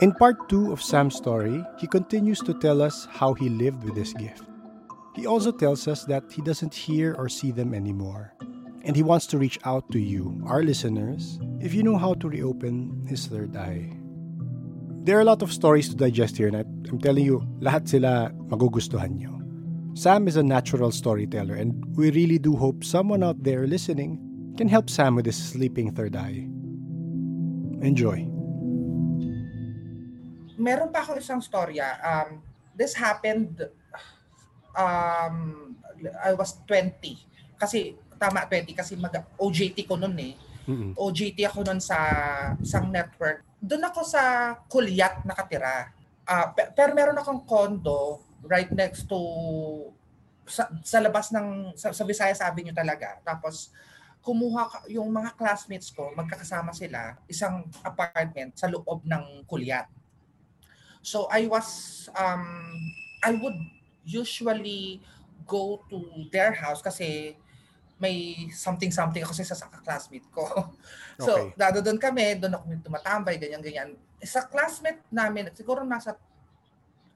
In part 2 of Sam's story, he continues to tell us how he lived with this gift. He also tells us that he doesn't hear or see them anymore. And he wants to reach out to you, our listeners, if you know how to reopen his third eye. There are a lot of stories to digest here, and I'm telling you, lahat sila magugustuhan nyo. Sam is a natural storyteller, and we really do hope someone out there listening can help Sam with his sleeping third eye. Enjoy. Meron pa ako isang storya. Um, this happened, um, I was 20. Kasi, tama 20, kasi mag OJT ko noon eh. Mm-mm. OJT ako noon sa isang network. Doon ako sa Kulyat nakatira. Ah, pe- pero meron akong condo right next to sa, sa labas ng sa, sa Visayas Avenue talaga. Tapos kumuha yung mga classmates ko, magkakasama sila, isang apartment sa loob ng Kulyat. So I was um I would usually go to their house kasi may something-something ako sa sa classmate ko. So, Okay. dado doon kami, doon ako tumatambay, ganyan-ganyan. Sa classmate namin, siguro nasa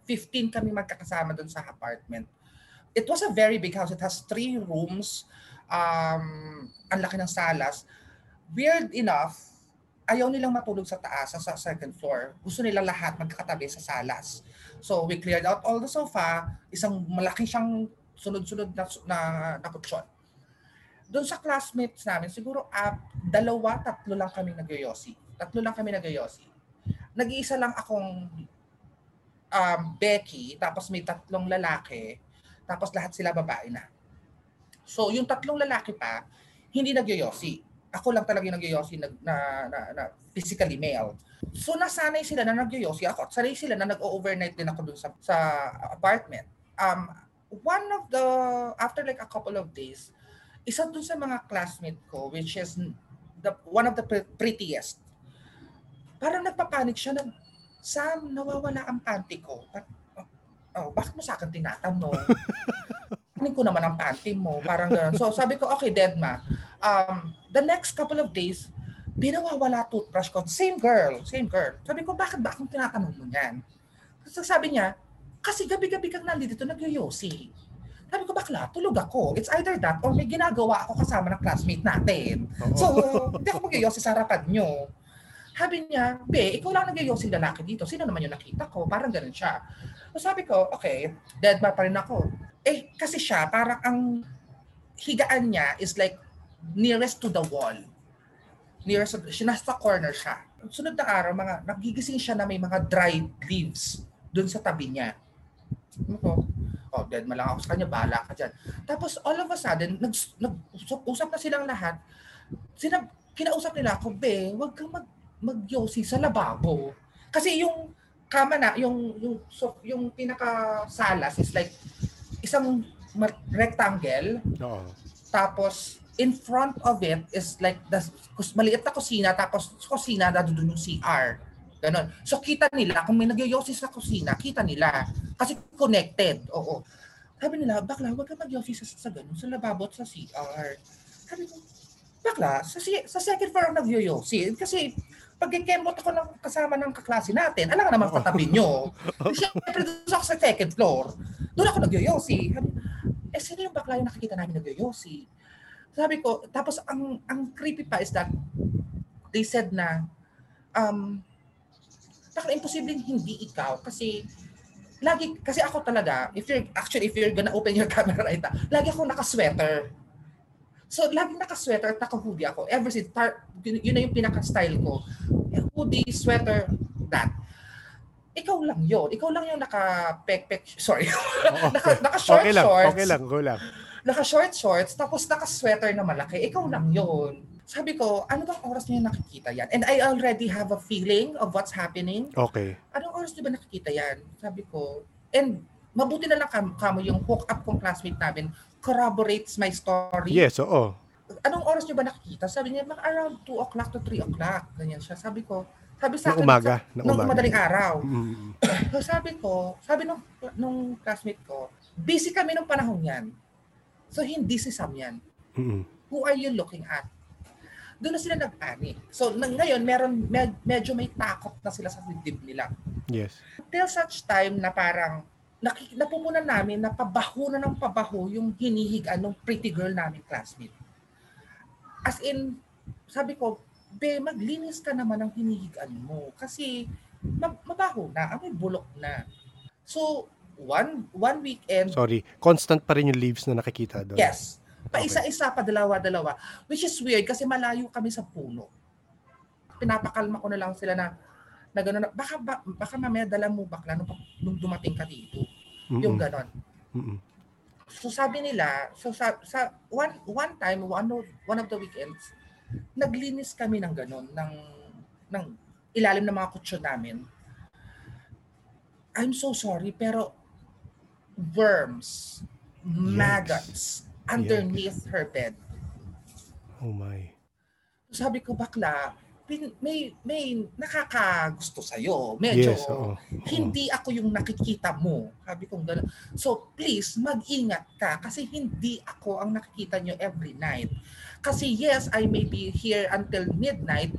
15 kami magkakasama doon sa apartment. It was a very big house. It has three rooms. Um, ang laki ng salas. Weird enough, ayaw nilang matulog sa taas, sa second floor. Gusto nila lahat magkakatabi sa salas. So we cleared out all the sofa, isang malaki siyang sunod-sunod na, na, na kutsyon. Doon sa classmates namin, siguro uh, dalawa, tatlo lang kami nagyoyosi. Tatlo lang kami nagyoyosi. Nag-iisa lang akong um, Becky, tapos may tatlong lalaki, tapos lahat sila babae na. So yung tatlong lalaki pa, hindi nagyoyosi. Ako lang talaga yung nagyoyosi na, na, na, na physically male. So nasanay sila na nagyoyosi ako at sanay sila na nag-overnight din ako dun sa, sa apartment. Um, one of the, after like a couple of days, isa dun sa mga classmate ko, which is the, one of the pre- prettiest, parang nagpapanik siya na, Sam, nawawala ang panty ko. Par- Oh, bakit mo sa akin tinatanong? Kunin ko naman ang panty mo. Parang gano'n. So sabi ko, okay, dead ma. Um, the next couple of days, di nawawala toothbrush ko. Same girl, same girl. Sabi ko, bakit ba akong tinatanong mo yan? So sabi niya, kasi gabi-gabi kang nandito nagyoyosi. Sabi ko, bakla, tulog ako. It's either that or may ginagawa ako kasama ng classmate natin. Oo. So, hindi ako magyoyosi sa harapan nyo. Sabi niya, be, ikaw lang nagyoyosi lalaki dito. Sino naman yung nakita ko? Parang ganun siya. So sabi ko, okay, dead ma pa rin ako. Eh, kasi siya, parang ang higaan niya is like nearest to the wall. Nearest to, siya, nasa corner siya. Sunod na araw, mga, nagigising siya na may mga dried leaves dun sa tabi niya. Ano ko? Oh, dead ma lang ako sa kanya, bahala ka dyan. Tapos all of a sudden, nag, nag-usap na silang lahat. Sinab, kinausap nila ako, be, wag kang mag, magyosi sa lababo. Kasi yung kama na, yung, yung, so, yung pinaka salas is like isang rectangle Oo. tapos in front of it is like the maliit na kusina tapos kusina na doon yung CR. Ganon. So kita nila kung may nagyoyosi sa kusina, kita nila kasi connected. Oo. Sabi nila, bakla, wag ka magyosi sa, sa ganun, sa lababo at sa CR. Sabi ko, bakla, sa, sa second floor ako nagyoyosi. Kasi pag kemot ako ng kasama ng kaklase natin, alam ka naman sa tabi nyo. Siyempre, doon ako sa second floor. Doon ako nagyoyosi. Eh, sino yung bakla yung nakikita namin nagyoyosi? Sabi ko, tapos ang ang creepy pa is that they said na um bakla imposibleng hindi ikaw kasi lagi kasi ako talaga if you're actually if you're gonna open your camera right now, lagi ako naka-sweater. So lagi naka-sweater at naka-hoodie ako. Ever since tar, yun, yun na yung pinaka-style ko. Hoodie, sweater, that. Ikaw lang yun. Ikaw lang yung naka-pek-pek, sorry. Oo. naka, naka-short Okay lang, shorts okay lang, go lang. Naka-short shorts, tapos naka-sweater na malaki, ikaw lang yun. Sabi ko, ano bang oras niyo nakikita yan? And I already have a feeling of what's happening. Okay. Anong oras niyo ba nakikita yan? Sabi ko, and mabuti na lang kam, kamo yung hook up kong classmate namin corroborates my story. Yes, oo. Anong oras niyo ba nakikita? Sabi niya, mga around 2 o'clock to 3 o'clock. Ganyan siya. Sabi ko, sabi sa akin, umaga, sa, ng nung umaga. madaling araw. Mm. So sabi ko, sabi nung, nung classmate ko, busy kami nung panahon yan. So hindi si Sam yan. Mm. Who are you looking at? doon na sila nagpanic. So ngayon, meron, med, medyo may takot na sila sa dibdib nila. Yes. Till such time na parang naki, napumunan namin na pabaho na ng pabaho yung hinihigaan ng pretty girl namin classmate. As in, sabi ko, be, maglinis ka naman ng hinihigaan mo. Kasi ma- mabaho na, amoy bulok na. So, one one weekend, Sorry. Constant pa rin yung leaves na nakikita doon. yes, pa isa-isa, pa dalawa-dalawa. Which is weird kasi malayo kami sa puno. Pinapakalma ko na lang sila na na gano'n, na, baka, ba, baka mamaya dala mo bakla nung, nung dumating ka dito. Mm-mm. Yung gano'n. Mm-mm. So sabi nila, so sa, sa one one time, one of, one of the weekends, naglinis kami ng gano'n, ng, ng ilalim ng mga kutsyon namin. I'm so sorry, pero worms, maggots, underneath her bed. Oh my. Sabi ko, bakla, may, may nakakagusto sa'yo. Medyo, Yes, oo. Oo. hindi ako yung nakikita mo. Sabi ko gano'n. So please, mag-ingat ka kasi hindi ako ang nakikita nyo every night. Kasi yes, I may be here until midnight,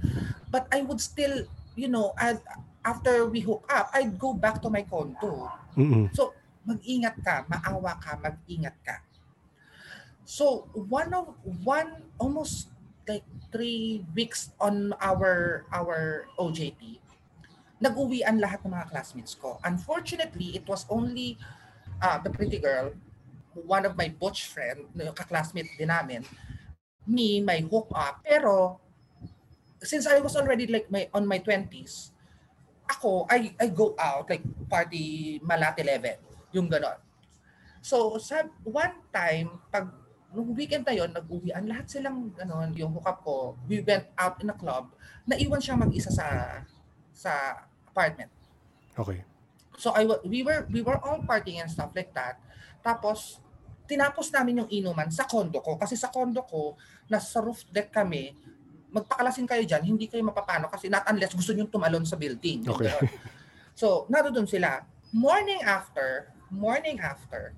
but I would still, you know, I'd, after we hook up, I'd go back to my condo. Mm-mm. So, mag-ingat ka, maawa ka, mag-ingat ka. So, one of one almost like three weeks on our our OJT, nag-uwian lahat ng mga classmates ko. Unfortunately, it was only uh, the pretty girl, one of my butch friend, yung ka-classmate din namin, me, my hook up. Pero, since I was already like my on my 20s, ako, I, I go out, like party malat 11, yung ganon. So, sa one time, pag nung weekend na yon nag-uwian, lahat silang, ano, yung hookup ko, we went out in a club, naiwan siya mag-isa sa sa apartment. Okay. So I we were we were all partying and stuff like that. Tapos tinapos namin yung inuman sa kondo ko kasi sa kondo ko nasa roof deck kami. Magpakalasin kayo diyan, hindi kayo mapapano kasi not unless gusto niyo tumalon sa building. Okay. ganon. So, naroon sila. Morning after, morning after,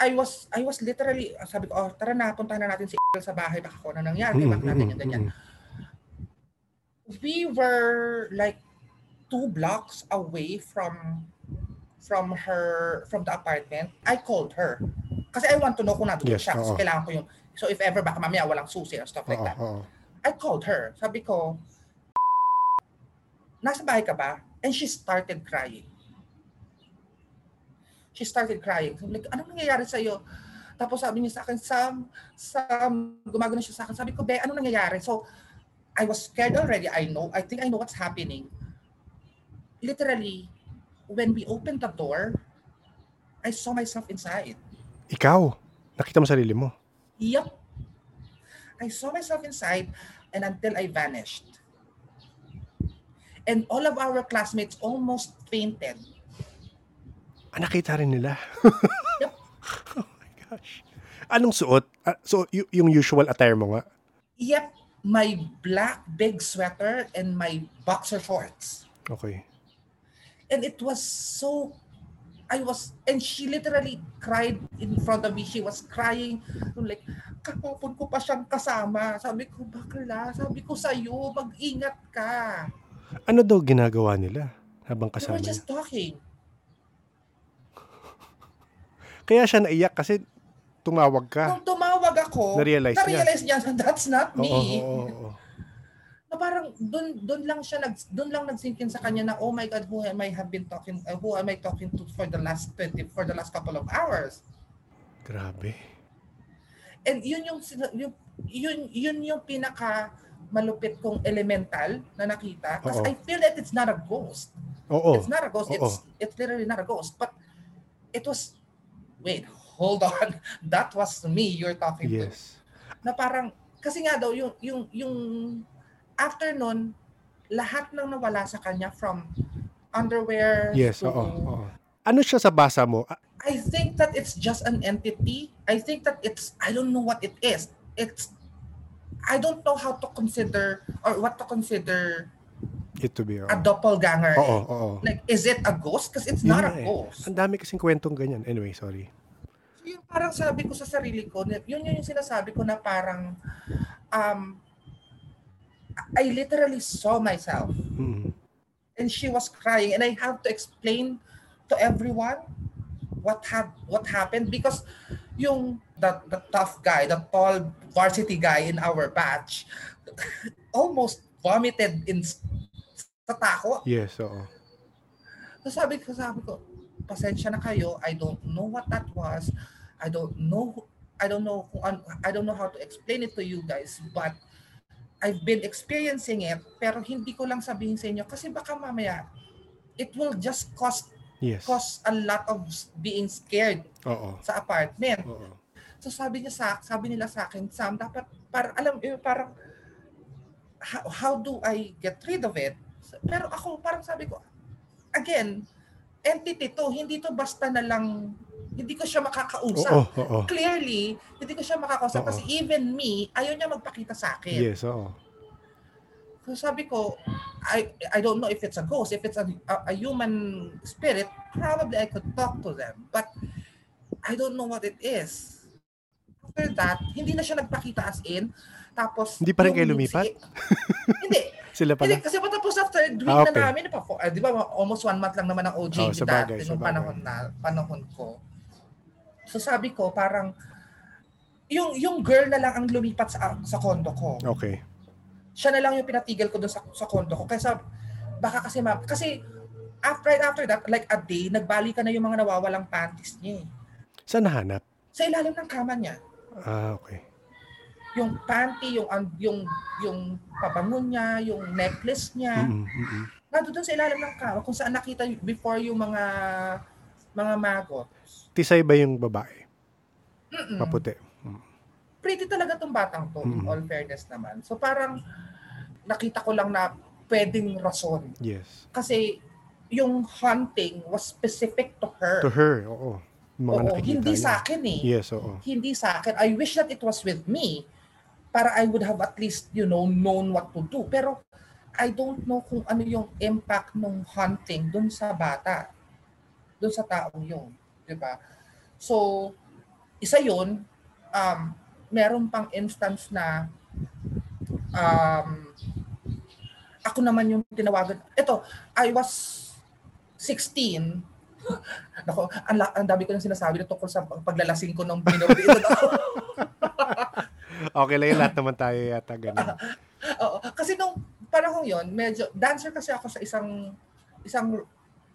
I was I was literally sabi ko, oh, tara na, puntahan na natin si sa bahay, baka kung ano nangyari, Mm-mm, baka natin yung ganyan mm-mm. we were like two blocks away from from her from the apartment. I called her kasi I want to know kung nandun Yes, siya. Kasi oo. kailangan ko yung so if ever baka mamaya walang susi or stuff like Oo, that. oo. I called her. Sabi ko, nasa bahay ka ba? And she started crying. She started crying. Sabi like, anong nangyayari sa'yo? Tapos sabi niya sa akin, Sam, Sam, gumagano siya sa akin. Sabi ko, Be, anong nangyayari? So, I was scared already. I know. I think I know what's happening. Literally, when we opened the door, I saw myself inside. Ikaw, nakita mo sarili mo. Yep. I saw myself inside and until I vanished. And all of our classmates almost fainted. Ah, nakita rin nila. Oh my gosh. Anong suot? Ah, so, y- yung usual attire mo nga? Yep, my black big sweater and my boxer shorts. Okay. And it was so I was and she literally cried in front of me. She was crying like kahapon ko pa siyang kasama. Sabi ko, bakla, sabi ko sa'yo, mag-ingat ka. Ano daw ginagawa nila habang kasama were niya? just talking. Kaya siya naiyak kasi tumawag ka. Nung tumawag ako, Na-realize niya. na-realize niya, na that's not Oo, me. oo, oo, oo. Na parang doon doon lang siya nag doon lang nagsinkin sa kanya na oh my god who am I have been talking uh, who am I talking to for the last 20 for the last couple of hours. Grabe. And yun yung yung yun yun yung pinaka malupit kong elemental na nakita kasi Oo. I feel that it's not a ghost. Oo. It's not a ghost. Oo. It's it's literally not a ghost. But it was wait, hold on. That was me you're talking to. Yes. na parang kasi nga daw yung yung yung after nun lahat ng nawala sa kanya from underwear Yes, to oo, oo. Ano siya sa basa mo? I think that it's just an entity. I think that it's I don't know what it is. It's I don't know how to consider or what to consider It to be. oo. a doppelganger. Oo, oo. Like is it a ghost? Because it's Yun not a eh. ghost. Ang dami kasing kwentong ganyan. Anyway, sorry. yung parang sabi ko sa sarili ko, yun yun yung sinasabi ko na parang um, I literally saw myself Mm. and she was crying and I have to explain to everyone what had what happened because yung the, the tough guy, the tall varsity guy in our batch almost vomited in s- sa tako. Yes, oo. So sabi ko, sabi ko, pasensya na kayo. I don't know what that was. I don't know I don't know kung I don't know how to explain it to you guys, but I've been experiencing it pero hindi ko lang sabihin sa inyo kasi baka mamaya it will just cost Yes. cause a lot of being scared Oo. sa apartment. Oo. So sabi niya sa sabi nila sa akin, Sam, dapat para alam eh, parang how, how do I get rid of it? Pero ako parang sabi ko, again, entity to, hindi to basta na lang hindi ko siya makakausap. Oo, oo. Clearly, hindi ko siya makakausap Oo. kasi even me, ayaw niya magpakita sa akin. Yes, oo. So sabi ko, I I don't know if it's a ghost, if it's a, a, a human spirit, probably I could talk to them. But I don't know what it is. After that, hindi na siya nagpakita as in. Tapos, Hindi pa rin kayo lumipat? hindi. Sila Hindi, pala. kasi patapos after week Ah, okay. na namin, pa, uh, di ba, almost one month lang naman ang OJ Oh, oh, sa bagay, dati, nung panahon, na, panahon ko. So sabi ko, parang, yung yung girl na lang ang lumipat sa sa condo ko Okay. siya na lang yung pinatigil ko doon sa, sa condo ko. Kaysa, baka kasi, ma- kasi, after, right after that, like a day, nagbali ka na yung mga nawawalang panties niya eh. Saan nahanap? Sa ilalim ng kama niya. Ah, okay. Yung panty, yung, yung, yung pabangon niya, yung necklace niya, Mm, mm, mm. nandun sa ilalim ng kama, kung saan nakita before yung mga, mga magot. Tisay ba yung babae? Mm-mm. Maputi. Pretty talaga tong batang to, in Mm. all fairness naman. So parang, nakita ko lang na pwedeng rason. Yes. Kasi, yung hunting was specific to her. To her, oo. Mga Oo, hindi niya. sa akin eh. Yes, oo. Hindi sa akin. I wish that it was with me para I would have at least, you know, known what to do. Pero I don't know kung ano yung impact ng hunting dun sa bata. Dun sa taong yun. Ba? So, isa yun. Um, meron pang instance na um, ako naman yung tinawagan. Ito, I was 16 Nako, ang, ang dami ko nang sinasabi na tungkol sa paglalasing ko ng ako. Okay lang yun. Lahat naman tayo yata ganun. Oo, kasi nung panahon yon, medyo dancer kasi ako sa isang isang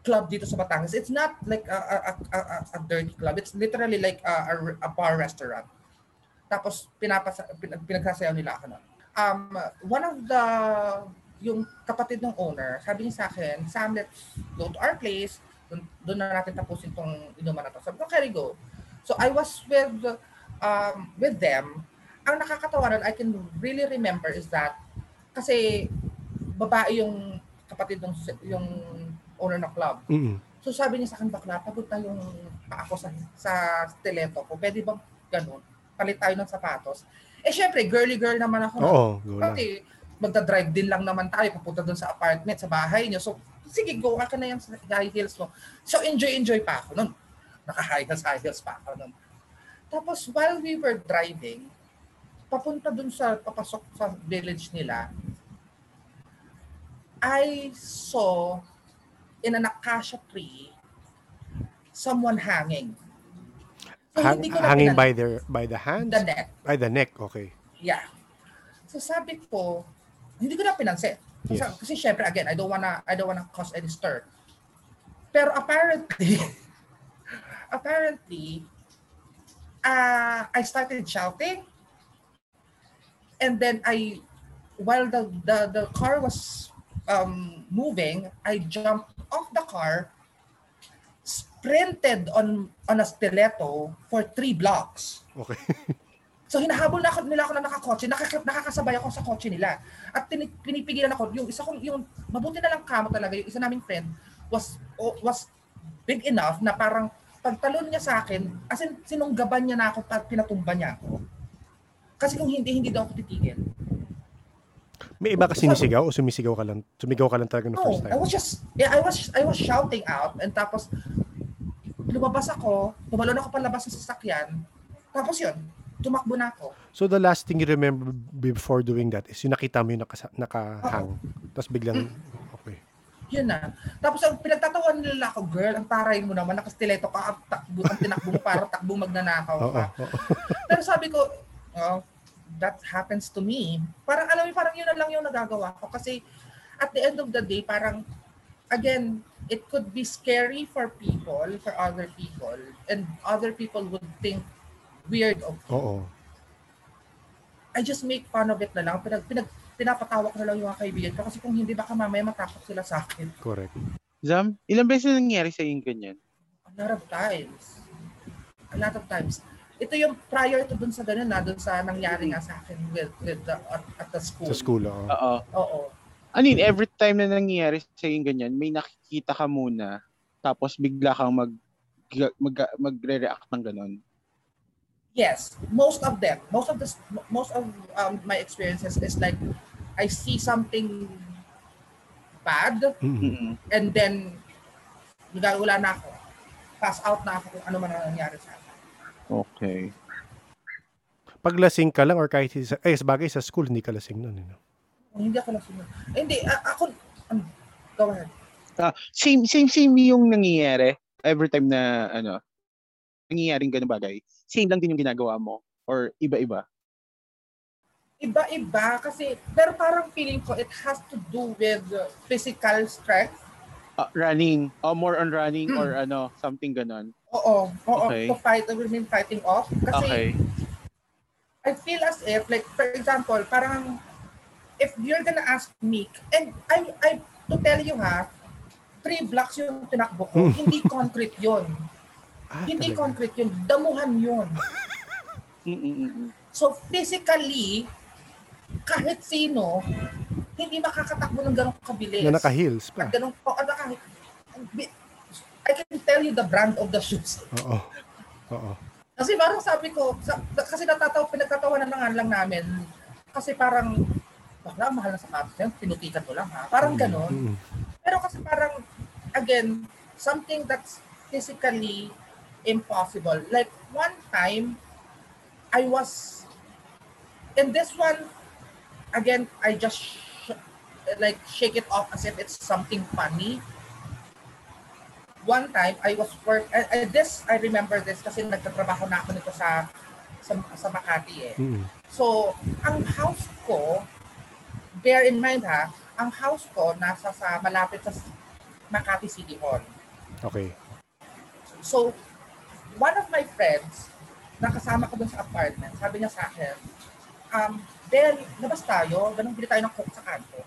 club dito sa Batangas. It's not like a, a, a, a, a dirty club. It's literally like a, a, a bar restaurant. Tapos pinapasa, pinag, pinagsasayaw nila ako nun. Um, one of the yung kapatid ng owner, sabi niya sa akin, Sam, let's go to our place. Doon, doon na natin tapusin tong inuman na to. Sabi ko, okay, go. So I was with um, with them. Ang nakakatawa nun, I can really remember is that kasi babae yung kapatid ng yung owner ng club. Mm. So sabi niya sa akin, bakla, pagod na yung paa ko sa, sa stiletto ko. Pwede bang ganun? Palit tayo ng sapatos. Eh syempre, girly girl naman ako. Oo, lang. Pati magdadrive din lang naman tayo papunta doon sa apartment, sa bahay niyo. So, sige, go ka na yan sa high heels mo. So, enjoy-enjoy pa ako nun. Naka-high heels, high heels pa ako nun. Tapos, while we were driving, papunta doon sa, papasok sa village nila, I saw in an acacia tree someone hanging. So, Hang- hanging by the by the hands? the neck. By the neck, okay. Yeah. So sabi ko, hindi ko na pinansin. Kasi, Yes. kasi syempre again, I don't wanna I don't wanna cause any stir. Pero apparently apparently uh, I started shouting and then I while the the, the car was um, moving, I jumped off the car, sprinted on on a stiletto for three blocks. Okay. So hinahabol na ako, nila ako na nakakotse, nakaka, nakakasabay ako sa kotse nila. At tin, pinipigilan ako, yung isa kong, yung mabuti na lang kamo talaga, yung isa naming friend was was big enough na parang pagtalon niya sa akin, as in sinunggaban niya na ako at pinatumba niya ako. Kasi kung hindi, hindi daw ako titigil. May iba ka sinisigaw o sumisigaw ka lang? Sumigaw ka lang talaga no first I time? was just, yeah, I was, I was shouting out and tapos lumabas ako, tumalon ako palabas sa sasakyan, tapos yun, tumakbo na ako. So the last thing you remember before doing that is yung nakita mo yung nakasa- nakahang. Tapos biglang, okay. Yun na. Tapos ang pinagtatawan nila ako, girl, ang taray mo naman, nakastileto ka, ang takbo, ang tinakbo mo para takbo magnanakaw ka. Pero sabi ko, oh, that happens to me. Parang alam mo, parang yun na lang yung nagagawa ko. Kasi at the end of the day, parang, again, it could be scary for people, for other people, and other people would think weird of me. Oo. I just make fun of it na lang. Pinag, pinag, pinapatawa ko na lang yung mga kaibigan ko. Kasi kung hindi, baka mamaya matakot sila sa akin. Correct. Zam, ilang beses na nangyari sa yung ganyan? A lot of times. A lot of times. Ito yung prior to dun sa ganun na, dun sa nangyari nga sa akin with, with the, at, at the school. Sa school, oo. Oo. Oo. Ano yun, every time na nangyayari sa yung ganyan, may nakikita ka muna, tapos bigla kang mag, mag, magre-react ng ganun. Yes, most of them. Most of the most of um, my experiences is like I see something bad Mm. Mm-mm. and then wala na ako. Pass out na ako kung ano man ang nangyari sa akin. Okay. Pag lasing ka lang or kahit sa, eh, sabagay sa school, hindi ka lasing nun. eh, no? Hindi ako lang sunod. Eh, hindi, a- ako, um, go ahead. Ah, same, same, same yung nangyayari every time na, ano, nangyayaring ganun bagay. Same lang din yung ginagawa mo or iba-iba. Iba-iba kasi, pero parang feeling ko it has to do with uh, physical strength. Ah, running, oh, more on running Mm. or ano, something ganun. Oo, oo, Okay. to fight, I mean fighting off. Kasi Okay. I feel as if, like, for example, parang, if you're gonna ask me, and I, I, to tell you ha, three blocks yung tinakbo ko, Hmm. hindi concrete yun. Ah, hindi talaga. concrete yun, damuhan yun. So, physically, kahit sino, hindi makakatakbo ng ganong kabilis. Na naka-heels pa. Ganong, oh, naka, I can tell you the brand of the shoes. Oo. Oo. Kasi parang sabi ko, sa, kasi natataw, pinagtatawanan na nga lang namin. Kasi parang, bakla, mahal na sapatos yan, pinutikan ko lang ha. Parang ganon. Mm. Pero kasi parang, again, something that's physically impossible. Like, one time, I was, in this one, again, I just, sh- like, shake it off as if it's something funny. One time, I was work, uh, uh, this, I remember this kasi nagtatrabaho na ako nito sa, sa, sa Makati eh. Mm. So, ang house ko, bear in mind ha, ang house ko nasa sa malapit sa Makati City Hall. Okay. So, one of my friends, nakasama ko dun sa apartment, sabi niya sa akin, um, Del, labas tayo, ganun bili tayo ng coke sa kanto.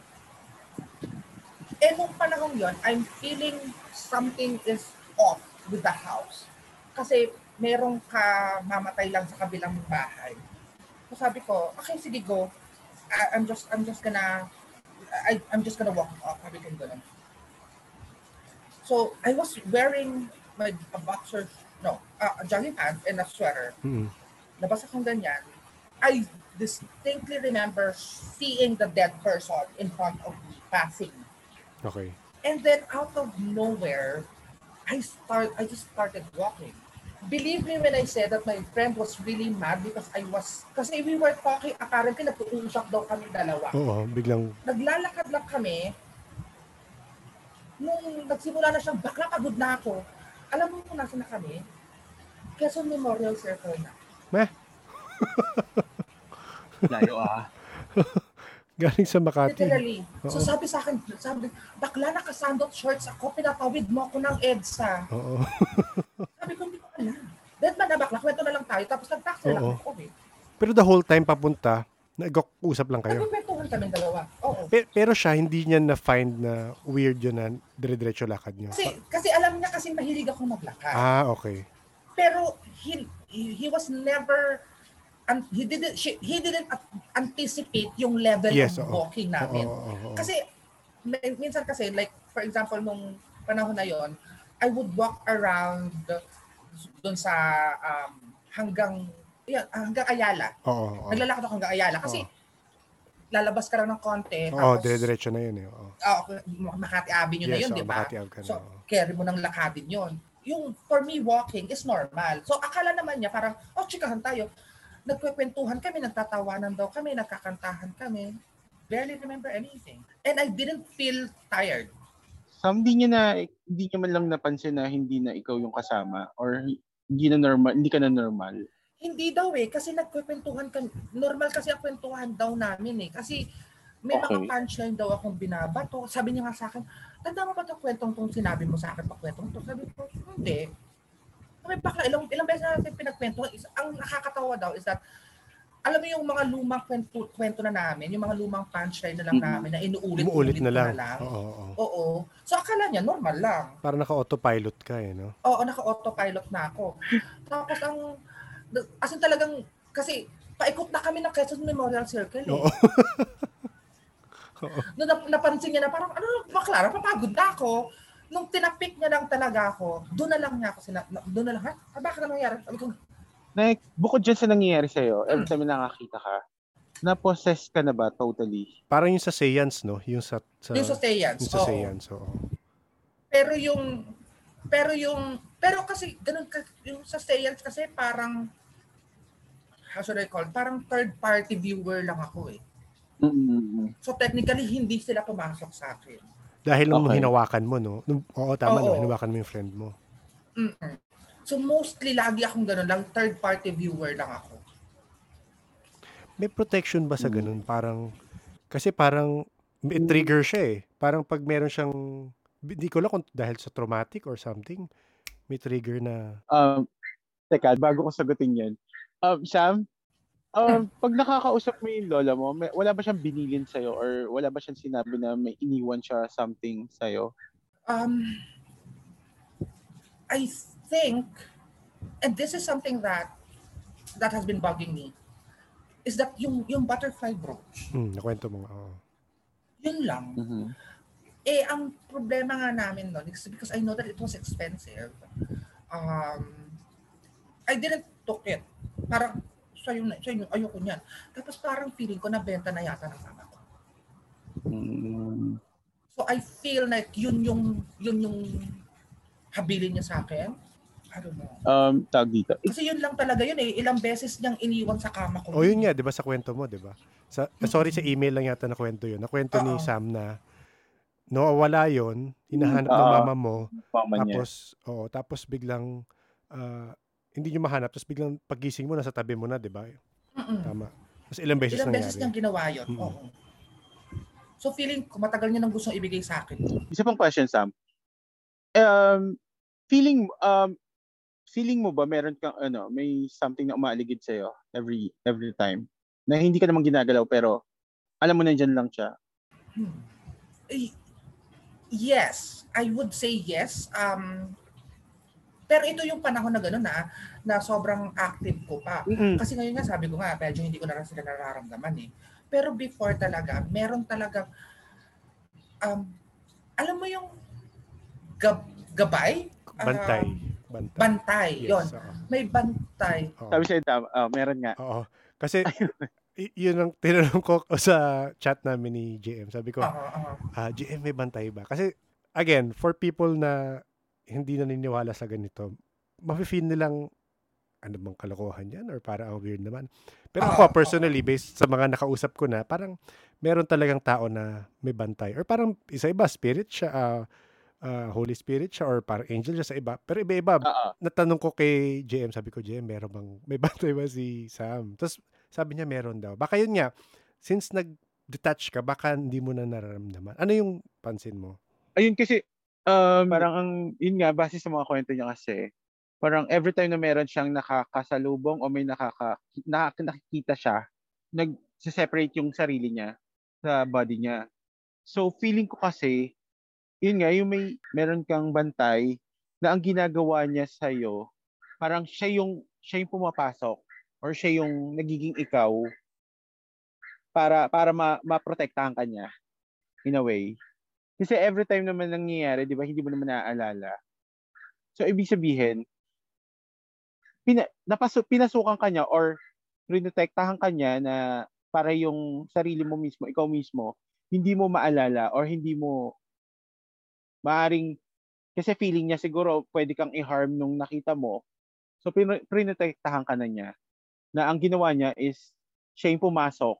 Eh, nung panahon yon, I'm feeling something is off with the house. Kasi merong kamamatay lang sa kabilang bahay. So sabi ko, okay, sige, go. I, I'm just, I'm just gonna, I, I'm just gonna walk off. Sabi ko ganun. So, I was wearing my a boxer, no, uh, a jogging pants and a sweater. Mm. Labas akong ganyan. I distinctly remember seeing the dead person in front of me passing. Okay. And then out of nowhere, I start I just started walking. Believe me when I said that my friend was really mad because I was kasi we were talking apparently nag-uusap daw kami dalawa. Oo, biglang, Naglalakad lang kami. Nung nagsimula na siyang bakla pagod na ako. Alam mo kung nasa na kami? Quezon Memorial Circle na. meh, Layo ah. galing sa Makati. Literally. So Oo. sabi sa akin, sabi, bakla nakasandot shorts ako, pinapawid mo ako ng EDSA. Oo. Sabi ko, hindi ko alam. Dead man na bakla, kwento na lang tayo. Tapos nag-taxi lang Oo. ako eh. Pero the whole time papunta, nag-usap lang kayo. Nagkukwentuhan kami dalawa. Oo. Pe- pero siya, hindi niya na-find na weird yun na dire-diretso lakad niya. Kasi, kasi alam niya kasi mahilig ako maglakad. Ah, okay. Pero he, he, he was never and he didn't she, he didn't anticipate yung level Yes, of oo. walking Oo, namin. oo, oo. Kasi min- minsan kasi like for example nung panahon na yon, I would walk around doon sa um, hanggang yan, hanggang Ayala. Oo, oo. Naglalakad ako hanggang Ayala kasi lalabas ka lang ng konti Oo, dire-diretso na yun eh. Oo. Okay. Makati Avenue na Yes, yun, oo, di ba? Na, So, oo. carry mo ng lakadin yun. Yung, for me, walking is normal. So, akala naman niya parang, oh, chikahan tayo. Nagkwekwentuhan kami, nagtatawanan daw kami, nagkakantahan kami. Barely remember anything. And I didn't feel tired. Sam, hindi niya na, hindi niya man lang napansin na hindi na ikaw yung kasama or hindi na normal, hindi ka na normal. Hindi daw eh, kasi nagkwekwentuhan kami. Normal kasi ang kwentuhan daw namin eh. Kasi may Okay. mga punchline daw akong binabato. Sabi niya nga sa akin, tanda mo ba itong kwentong tong sinabi mo sa akin pa kwentong to? Sabi ko, hindi. Sabi bakla, ilang, ilang beses na natin pinagkwentuhan. Is, ang nakakatawa daw is that, alam mo yung mga lumang kwento, kwento na namin, yung mga lumang punchline na lang Mhm. namin na inuulit ulit na lang. na lang. Oo, oo. Oo. So akala niya, normal lang. Para naka-autopilot ka eh, no? Oo, naka-autopilot na ako. Tapos ang, as in talagang, kasi paikot na kami ng Quezon Memorial Circle eh. Oo. Nung nap- napansin niya na parang, ano, bakla, napapagod na ako. Nung tinapik niya lang talaga ako, doon na lang niya ako, sina- na- doon na lang, ha? Ah, bakit ano nangyari? Sabi ko, Like, bukod dyan sa nangyayari sa'yo, every time na nakakita ka, na-possess ka na ba totally? Parang yung sa seance, no? Yung sa, sa, yung sa seance, yung sa oo. seance, oo. Pero yung, pero yung, pero kasi, ganun, ka- yung sa seance kasi parang, how should I call it? Parang third party viewer lang ako eh. mm So technically, hindi sila pumasok sa akin. Dahil nung Okay. hinawakan mo, no? Nung, oo, tama, no? Oo. Hinawakan mo yung friend mo. Mm-mm. So mostly lagi akong ganun lang, third party viewer lang ako. May protection ba sa Mm. ganun? Parang, kasi parang, may trigger siya eh. Parang pag meron siyang, hindi ko lang kung dahil sa traumatic or something, may trigger na, Um, teka, bago ko sagutin yan. Um, Sam, um, pag nakakausap mo yung lola mo, may, wala ba siyang binilin sa'yo or wala ba siyang sinabi na may iniwan siya something sa'yo? Um, I think, and this is something that that has been bugging me, is that yung yung butterfly brooch, hmm, nakwento mo nga, oo. yun lang. Mhm. Eh, ang problema nga namin nun is because I know that it was expensive. Um, I didn't took it. Parang, sa'yo na, sa'yo, ayoko niyan. Tapos parang feeling ko na benta na yata ng mama ko. Mm. So I feel like yun yung, yun yung habilin niya sa akin. I don't know. Um, tawag dito. Kasi yun lang talaga yun eh. Ilang beses niyang iniwan sa kama ko. O yun nga, di ba sa kwento mo, di ba? Sa, sorry, sa email lang yata na kwento yun. Nakwento ni Oo. Sam na nawawala yun, hinahanap ng Oo. mama mo, Mama niya. tapos, oo, tapos biglang, ah, hindi nyo mahanap, tapos biglang pagising mo, nasa tabi mo na, di ba? Mm-mm. Tama. Tapos ilang beses Ilang beses nangyari. niyang ginawa yun. Mm-mm. Oo. So feeling ko matagal niya nang gustong ibigay sa akin. Isa pang question, Sam. Um, feeling, um, feeling mo ba meron kang, ano, may something na umaaligid sa'yo every, every time? Na hindi ka naman ginagalaw, pero alam mo nandyan lang siya. Hmm. Eh, Yes, I would say yes. Um, pero ito yung panahon na gano'n na, na sobrang active ko pa. Mm-mm. Kasi ngayon nga, sabi ko nga, medyo hindi ko na rin sila nararamdaman eh. Pero before talaga, meron talagang, um, alam mo yung gab- gabay? Bantay. Um, Bantay. bantay, yon. Yes, oo. May bantay. Sabi sa'yo, Tam, ah, meron nga. Oo. Kasi, y- yun ang tinanong ko sa chat namin ni JM. Sabi ko, oo. ah, GM may bantay ba? Kasi, again, for people na hindi naniniwala sa ganito, mafe-feel nilang ano bang kalokohan yan or para ang weird naman. Pero ako oo. personally, based sa mga nakausap ko na, parang meron talagang tao na may bantay. Or parang isa iba, spirit siya, ah, ah, Holy Spirit siya, or parang angel siya sa iba. Pero iba-iba. Oo. Natanong ko kay JM, sabi ko, JM, meron bang, may bantay ba si Sam? Tapos sabi niya, meron daw. Baka yun nga, since nag-detach ka, baka hindi mo na nararamdaman. Ano yung pansin mo? Ayun kasi, um, parang ang, yun nga, base sa mga kwento niya kasi, parang every time na meron siyang nakakasalubong o may nakaka, na, nakikita siya, nag-separate yung sarili niya sa body niya. So, feeling ko kasi, yun nga, yung may, meron kang bantay na ang ginagawa niya sa'yo, parang siya yung, siya yung pumapasok or siya yung nagiging ikaw para para ma, maprotektahan ka niya in a way. Kasi every time naman nangyayari, di ba, hindi mo naman naaalala. So, ibig sabihin, pina, napasu, pinasukan ka niya or rinotektahan ka niya na para yung sarili mo mismo, ikaw mismo, hindi mo maalala or hindi mo maaring, kasi feeling niya siguro pwede kang i-harm nung nakita mo. So, pin- prinotektahan ka na niya. na ang ginawa niya is siya yung pumasok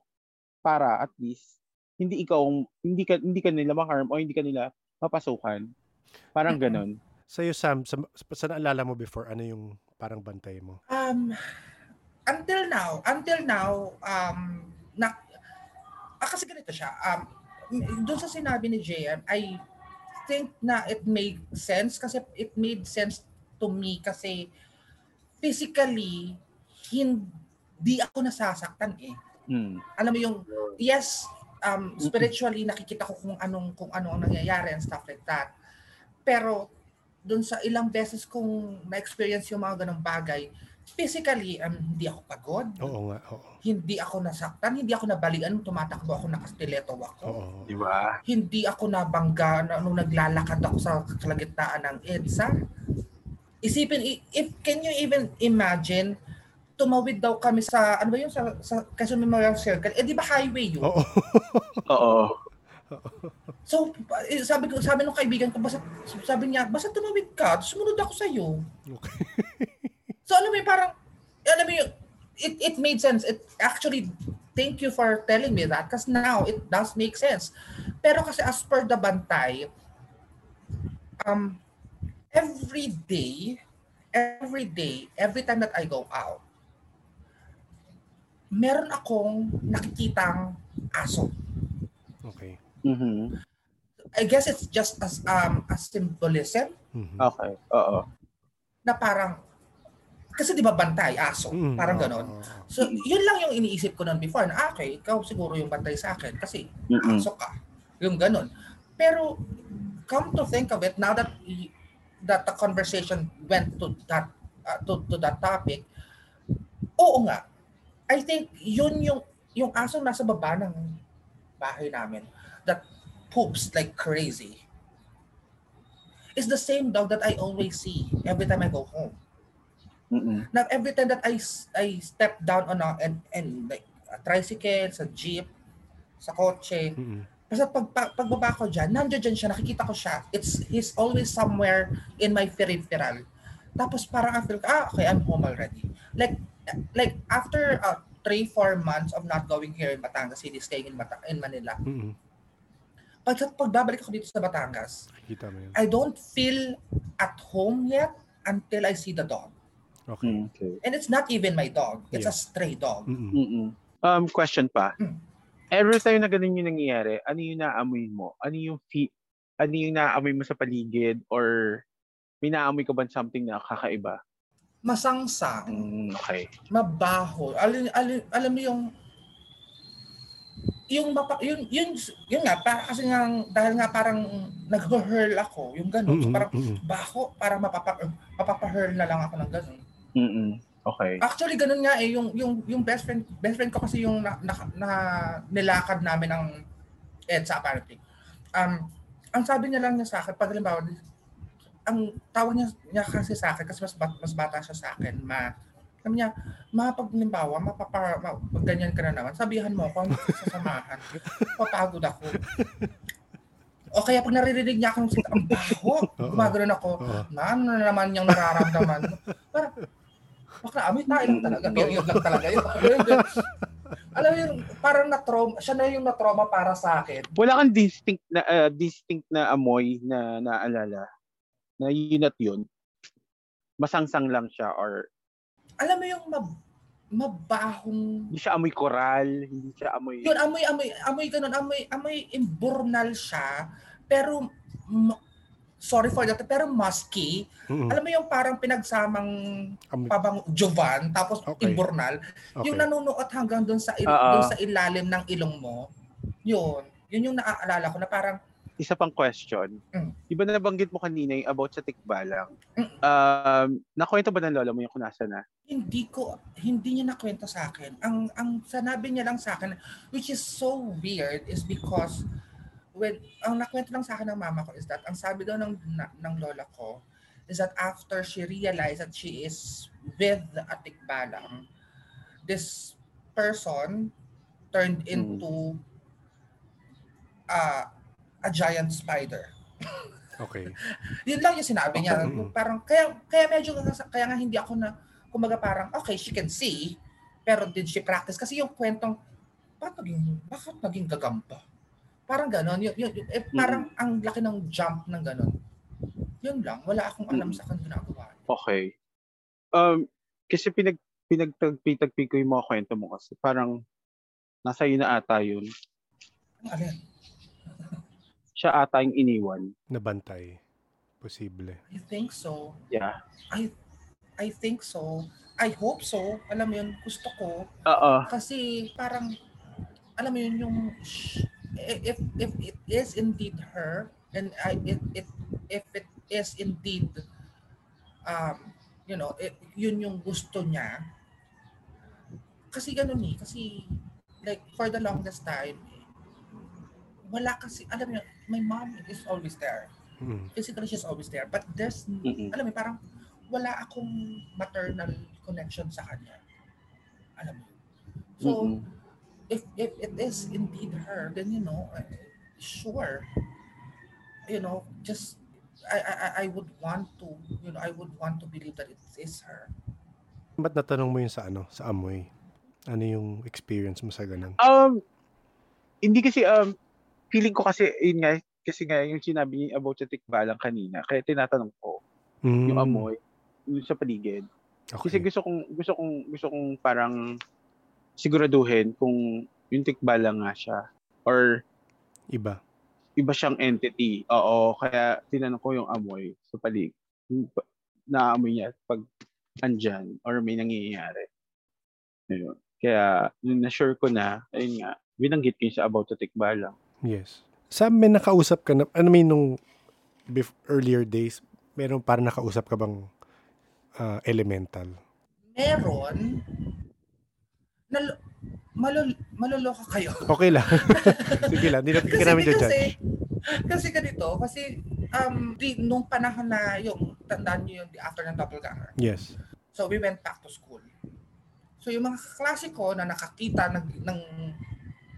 para at least hindi ikaw hindi ka hindi ka nila ma-harm o hindi ka nila mapasukan. Parang ganon. Sa iyo Sam, sa, sa naalala mo before, ano yung parang bantay mo? Um, until now, until now, um, na, ah, kasi ganito siya, um, doon sa sinabi ni JM, I think na it made sense kasi it made sense to me kasi physically, hindi ako nasasaktan eh. Mm. Alam mo yung, yes, um, spiritually nakikita ko kung anong kung ano ang nangyayari and stuff like that. Pero doon sa ilang beses kong na-experience yung mga ganong bagay, physically, um, hindi ako pagod. Oo nga, oo. Hindi ako nasaktan, hindi ako nabalian, tumatakbo ako, nakastileto ako. Oo. Di ba? Hindi ako nabangga na, nung naglalakad ako sa kalagitnaan ng EDSA. Isipin, if can you even imagine, tumawid daw kami sa, ano ba yun, sa, sa Quezon Memorial Circle, eh di ba highway yun? Oo. Oo. So, eh, sabi ko, sabi ng kaibigan ko, basta, sabi niya, basta tumawid ka, sumunod ako sa iyo. Okay. So, alam mo yun, parang, alam mo yun, it, it made sense. It actually, thank you for telling me that because now it does make sense. Pero kasi as per the bantay, um, every day, every day, every time that I go out, meron akong nakikitang aso. Okay. Mhm. I guess it's just as um a symbolism Mhm. Okay. Oo. na parang kasi 'di ba bantay aso, Mm, parang oo. So, yun lang yung iniisip ko noon before na, ah, okay, ikaw siguro yung bantay sa akin kasi Mm-mm. aso ka. Yung ganon. Pero, come to think of it, now that that the conversation went to that uh, to, to that topic, oo nga, I think yun yung yung aso nasa baba ng bahay namin that poops like crazy is the same dog that I always see every time I go home. Mm-mm. Now every time that I I step down on a and, and like a tricycle, sa jeep, sa kotse, Mhm. basta pag, pag pagbaba ko dyan, nandiyan dyan siya, nakikita ko siya. It's he's always somewhere in my peripheral. Tapos parang I feel, ah, okay, I'm home already. Like like after uh, three, four months of not going here in Batangas City, staying in, Bata- in Manila, Mhm. pag pagbabalik ako dito sa Batangas, Nakikita mo yun. I don't feel at home yet until I see the dog. Okay. Mm, Okay. And it's not even my dog. It's a Yeah. stray dog. Mhm. Mm-mm. Um, question pa. Mm. Every time na ganun yung nangyayari, ano yung naamoy mo? Ano yung fi ano yung naamoy mo sa paligid or may naamoy ka ba something na kakaiba? Masangsang. Mm, okay. mabaho. Alam, alam, alam mo yung yung mapa, yun, yun, yun nga, para, kasi nga, dahil nga parang nag-hurl ako, yung gano'n. So Mhm, parang mhm. baho, parang mapapa, mapapa-hurl na lang ako ng gano'n. Mm-mm. Okay. Actually, ganun nga eh, yung, yung, yung best friend, best friend ko kasi yung na, na, na nilakad namin ng EDSA apparently. Um, ang sabi niya lang niya sa akin, pag halimbawa, ang tawag niya, niya kasi sa akin, kasi mas, bat- mas bata siya sa akin, ma, sabi niya, ma, pag halimbawa, mapapa, ma, pag ganyan ka na naman, sabihan mo ako, sasamahan. Papagod ako. O kaya pag naririnig niya akong sit, ang baho, gumagano'n ako, na ano na naman yung nararamdaman. Parang, bakla, amoy tayo lang talaga. Period lang talaga yun. Alam mo yung parang na-trauma, siya na yung na-trauma para sa akin. Wala kang distinct na ah, distinct na amoy na naalala na yun at yun. Masangsang lang siya or Alam mo yung mab mabahong hindi siya amoy koral, hindi siya amoy yun amoy amoy amoy ganun amoy amoy imburnal siya pero ma- sorry for that pero musky Mhm. alam mo yung parang pinagsamang Amoy- pabang jovan tapos Okay. imburnal Okay. yung nanunuot hanggang doon sa il- doon sa ilalim ng ilong mo yun yun yung naaalala ko na parang isa pang question. Mm. Di ba nabanggit mo kanina yung about sa tikbalang? Mm. Um, nakwento ba ng lola mo yung kung nasa na? hindi ko hindi niya nakwento sa akin. Ang ang sanabi niya lang sa akin which is so weird is because when ang nakwento lang sa akin ng mama ko is that ang sabi daw ng na, ng lola ko is that after she realized that she is with a tikbalang this person turned into uh, a giant spider. Okay. Yun lang yung sinabi niya. Okay. Parang, kaya, kaya medyo, kaya nga hindi ako na, kumbaga parang, okay, she can see, Pero did she practice? Kasi yung kwentong, bakit naging, bakit naging gagamba? Parang ganon. Yun, yun, yun, eh, parang mm-hmm. ang laki ng jump ng ganon. Yun lang. Wala akong alam mm-hmm. sa kanya ginagawa. Okay. Um, kasi pinag pinagtagpi-tagpi ko yung mga kwento mo kasi parang nasa iyo na ata yun. Alin? Siya ata yung iniwan. Nabantay. Posible. I think so. Yeah. I I think so. I hope so. Alam mo yun, gusto ko. Oo. Kasi parang, alam mo yun, yung, if, if it is indeed her, and I, it, it, if it is indeed, um, you know, it, yun yung gusto niya, kasi ganun eh, kasi, like, for the longest time, wala kasi, alam mo my mom is always there. Mm-hmm. Physically, she's always there. But there's, mm-hmm. alam mo, parang, wala akong maternal connection sa kanya. Alam mo. So, mm-hmm. if if it is indeed her, then you know, sure. You know, just I I I would want to, you know, I would want to believe that it is her. Ba't natanong mo yun sa ano, sa amoy? Ano yung experience mo sa ganun? Um, hindi kasi, um, feeling ko kasi, yun nga, kasi nga yung sinabi niya about sa tikbalang kanina, kaya tinatanong ko, mm. yung amoy, yung sa paligid. Okay. Kasi gusto kong gusto kong gusto kong parang siguraduhin kung yung tikbala nga siya or iba. Iba siyang entity. Oo, kaya tinanong ko yung amoy sa paligid. Naamoy niya pag andyan or may nangyayari. Ayun. Kaya, nung na-sure ko na, ayun nga, binanggit ko sa about sa tikbala. Yes. Sa may nakausap ka na, ano may nung bef- earlier days, meron parang nakausap ka bang uh, elemental? Meron. Nal- malul- maloloka kayo. Okay lang. Sige lang, hindi na kasi, namin kasi, judge. Kasi ganito, kasi um, di, nung panahon na yung, tandaan nyo yung after ng doppelganger. Yes. So we went back to school. So yung mga klase ko na nakakita ng, ng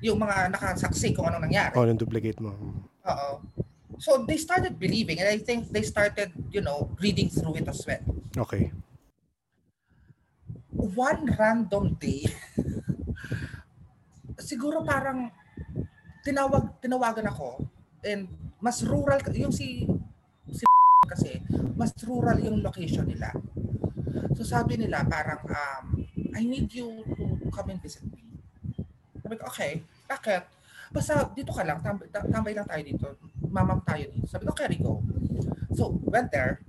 yung mga nakasaksi kung anong nangyari. Oh, nung duplicate mo. Oo. So they started believing and I think they started, you know, reading through it as well. Okay. One random day, siguro parang tinawag tinawagan ako and mas rural yung si si kasi mas rural yung location nila. So sabi nila parang um I need you to come and visit me. Sabi ko, okay, bakit? Basta dito ka lang, tambay, tambay lang tayo dito. Mamam tayo dito. Sabi ko, okay, Rico. So, went there.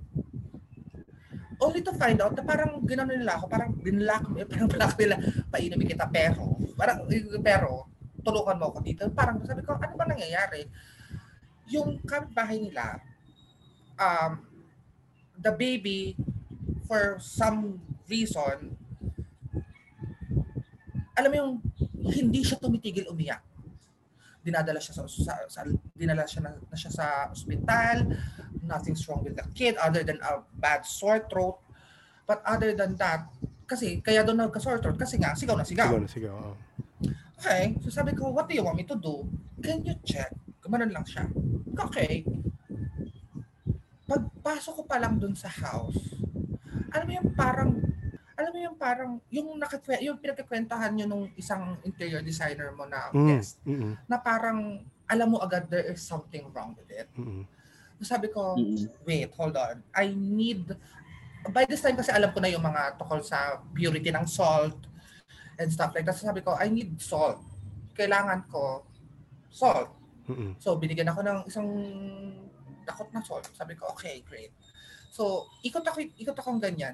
Only to find out na parang ginanon nila ako, parang binlock, parang block nila, painumin kita, pero, parang, pero, tulungan mo ako dito. Parang sabi ko, ano ba nangyayari? Yung kapitbahay nila, um, the baby, for some reason, alam mo yung hindi siya tumitigil umiyak. Dinadala siya sa, sa, sa dinala siya na, na siya sa ospital. Nothing's wrong with the kid other than a bad sore throat. But other than that kasi kaya doon nagka-sore throat kasi nga sigaw na sigaw. Sigaw na sigaw oh. okay so sabi ko what do you want me to do? Can you check? Kumanan lang siya. Okay. Pagpasok ko pa lang doon sa house alam mo yung parang alam mo yung parang, yung, nakikwe, yung pinagkikwentahan nyo nung isang interior designer mo na mm, guest, mm-hmm. na parang, alam mo agad there is something wrong with it. Mm-hmm. So sabi ko, mm-hmm. wait, hold on. I need, by this time kasi alam ko na yung mga tukol sa purity ng salt and stuff like that. So sabi ko, I need salt. Kailangan ko salt. Mm-hmm. So binigyan ako ng isang dakot na salt. Sabi ko, okay, great. So, ikot ako, ikot akong ganyan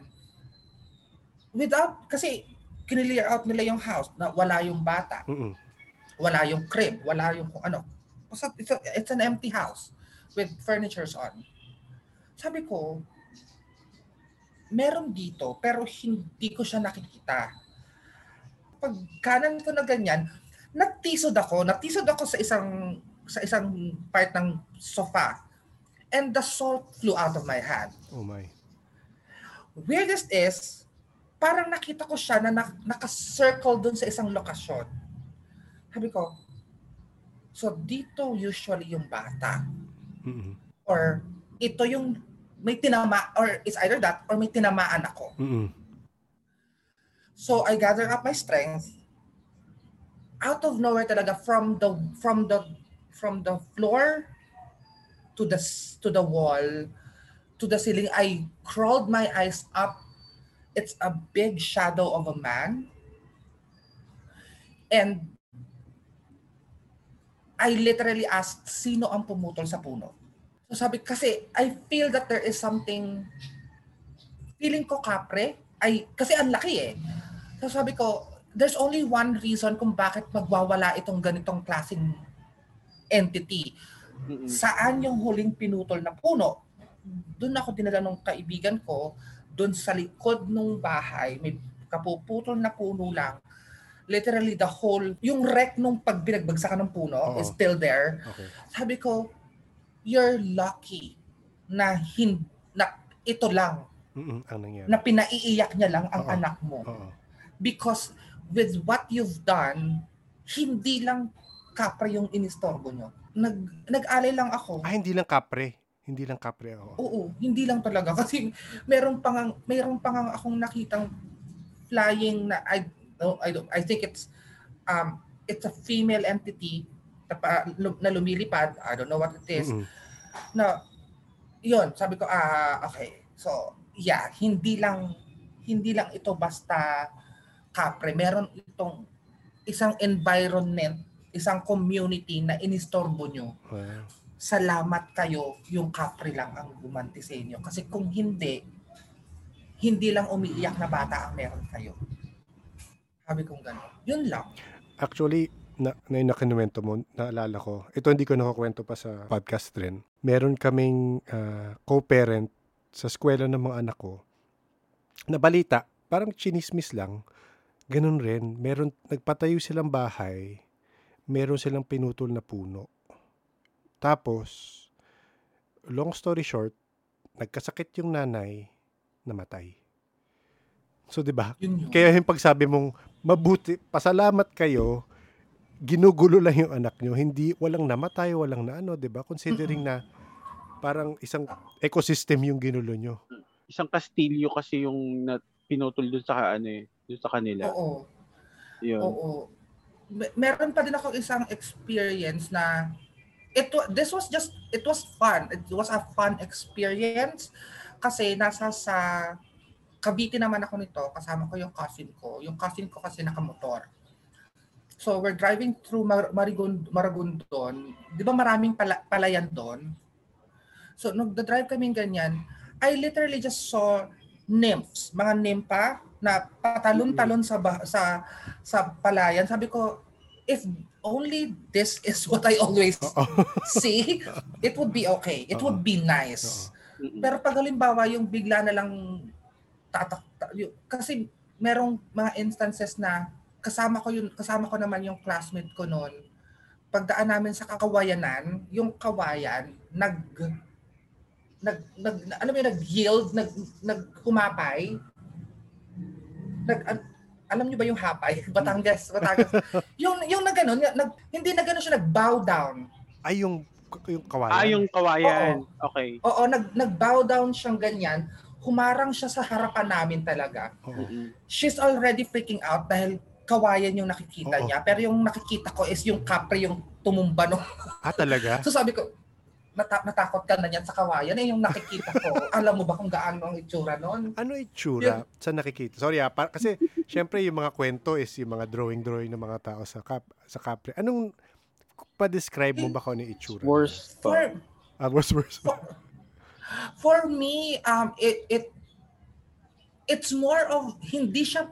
without, kasi kiniliar out nila yung house na wala yung bata. Mm-mm. Wala yung crib, wala yung kung ano. It's, a, it's an empty house with furnitures on. Sabi ko, meron dito pero hindi ko siya nakikita. Pag kanan ko na ganyan, natisod ako, natisod ako sa isang sa isang part ng sofa and the salt flew out of my hand. Oh my. Weirdest is, parang nakita ko siya na naka-circle dun sa isang lokasyon. Sabi ko, so dito usually yung bata. Mm-hmm. Or ito yung may tinama, or it's either that, or may tinamaan ako. Mm-hmm. So I gather up my strength. Out of nowhere talaga from the from the from the floor to the to the wall to the ceiling I crawled my eyes up. It's a big shadow of a man. And I literally asked, sino ang pumutol sa puno? So sabi, kasi I feel that there is something, feeling ko kapre, ay, kasi ang laki eh. So sabi ko, there's only one reason kung bakit magwawala itong ganitong klaseng entity. Saan yung huling pinutol na puno? Doon ako dinala ng kaibigan ko, doon sa likod ng bahay, may kapuputol na puno lang. Literally the whole, yung wreck nung pag binagbagsakan ng puno Oo. is still there. Okay. Sabi ko, you're lucky na, hin, na ito lang, Mm-mm, ang nangyari. na pinaiiyak niya lang ang Oo. anak mo. Oo. Because with what you've done, hindi lang kapra yung inistorbo nyo. Nag, nag-alay lang ako. Ah, hindi lang kapre. Hindi lang kapre ako. Oo, hindi lang talaga. Kasi meron pang, ang- meron pang ang akong nakitang flying na, I, no, I, don't, I think it's, um, it's a female entity na, pa- na lumilipad. I don't know what it is. Mm-mm. na yun, sabi ko, ah, okay. So, yeah, hindi lang, hindi lang ito basta kapre. Meron itong isang environment, isang community na inistorbo nyo. Wow. Salamat kayo, yung kapre lang ang gumanti sa inyo. Kasi kung hindi, hindi lang umiiyak na bata ang meron kayo. Sabi kong gano'n. Yun lang. Actually, na, na yung nakinuwento mo, naalala ko, ito hindi ko nakakwento pa sa podcast rin. Meron kaming ah, co-parent sa eskwela ng mga anak ko na balita, parang chinismis lang. Ganun rin, meron, nagpatayo silang bahay, meron silang pinutol na puno. Tapos, long story short, nagkasakit yung nanay, namatay. So, di ba? Yun yun. Kaya yung pagsabi mong mabuti, pasalamat kayo, ginugulo lang yung anak nyo, hindi, walang namatay, walang na ano, di ba? Considering na parang isang ecosystem yung ginulo nyo. Isang kastilyo kasi yung na, pinutol dun sa ano eh, dun sa kanila. Oo. Yun. Oo. Me- meron pa din ako isang experience na it this was just it was fun. It was a fun experience kasi nasa sa Cavite naman ako nito, kasama ko yung cousin ko. Yung cousin ko kasi nakamotor. So we're driving through Mar- Marigond Maragondon. 'Di ba maraming pala- palayan doon? So nung drive kami ganyan, I literally just saw nymphs, mga nympha na patalon-talon sa ba- sa sa palayan. Sabi ko, if only this is what I always see, it would be okay. It would be nice. Pero pag halimbawa yung bigla na lang tatak ta- yung- kasi merong mga instances na kasama ko yung kasama ko naman yung classmate ko noon. Pagdaan namin sa kakawayanan, yung kawayan nag nag, nag alam mo yun, nag-yield, nag, nag-humapay. Nag, an- alam niyo ba yung hapay? Batangas, Batangas. yung, yung na ganun, nag, hindi na ganun siya, nag-bow down. Ay, yung, yung kawayan. Ah, yung kawayan. Okay. Oo, nag, nag-bow down siyang ganyan. Humarang siya sa harapan namin talaga. Oo. She's already freaking out dahil kawayan yung nakikita Oo. niya. Pero yung nakikita ko is yung kapre yung tumumba no. Ah, talaga? So sabi ko, nata- natakot ka na yan sa kawayan. Eh, yung nakikita ko, alam mo ba kung gaano ang itsura noon? Ano itsura sa nakikita? Sorry ah, pa- kasi syempre yung mga kwento is yung mga drawing-drawing ng mga tao sa kap sa kapre. Anong pa-describe mo ba kung ano itsura? Worst For, pa. Ah, worst, worst. for me, um, it, it, it's more of, hindi siya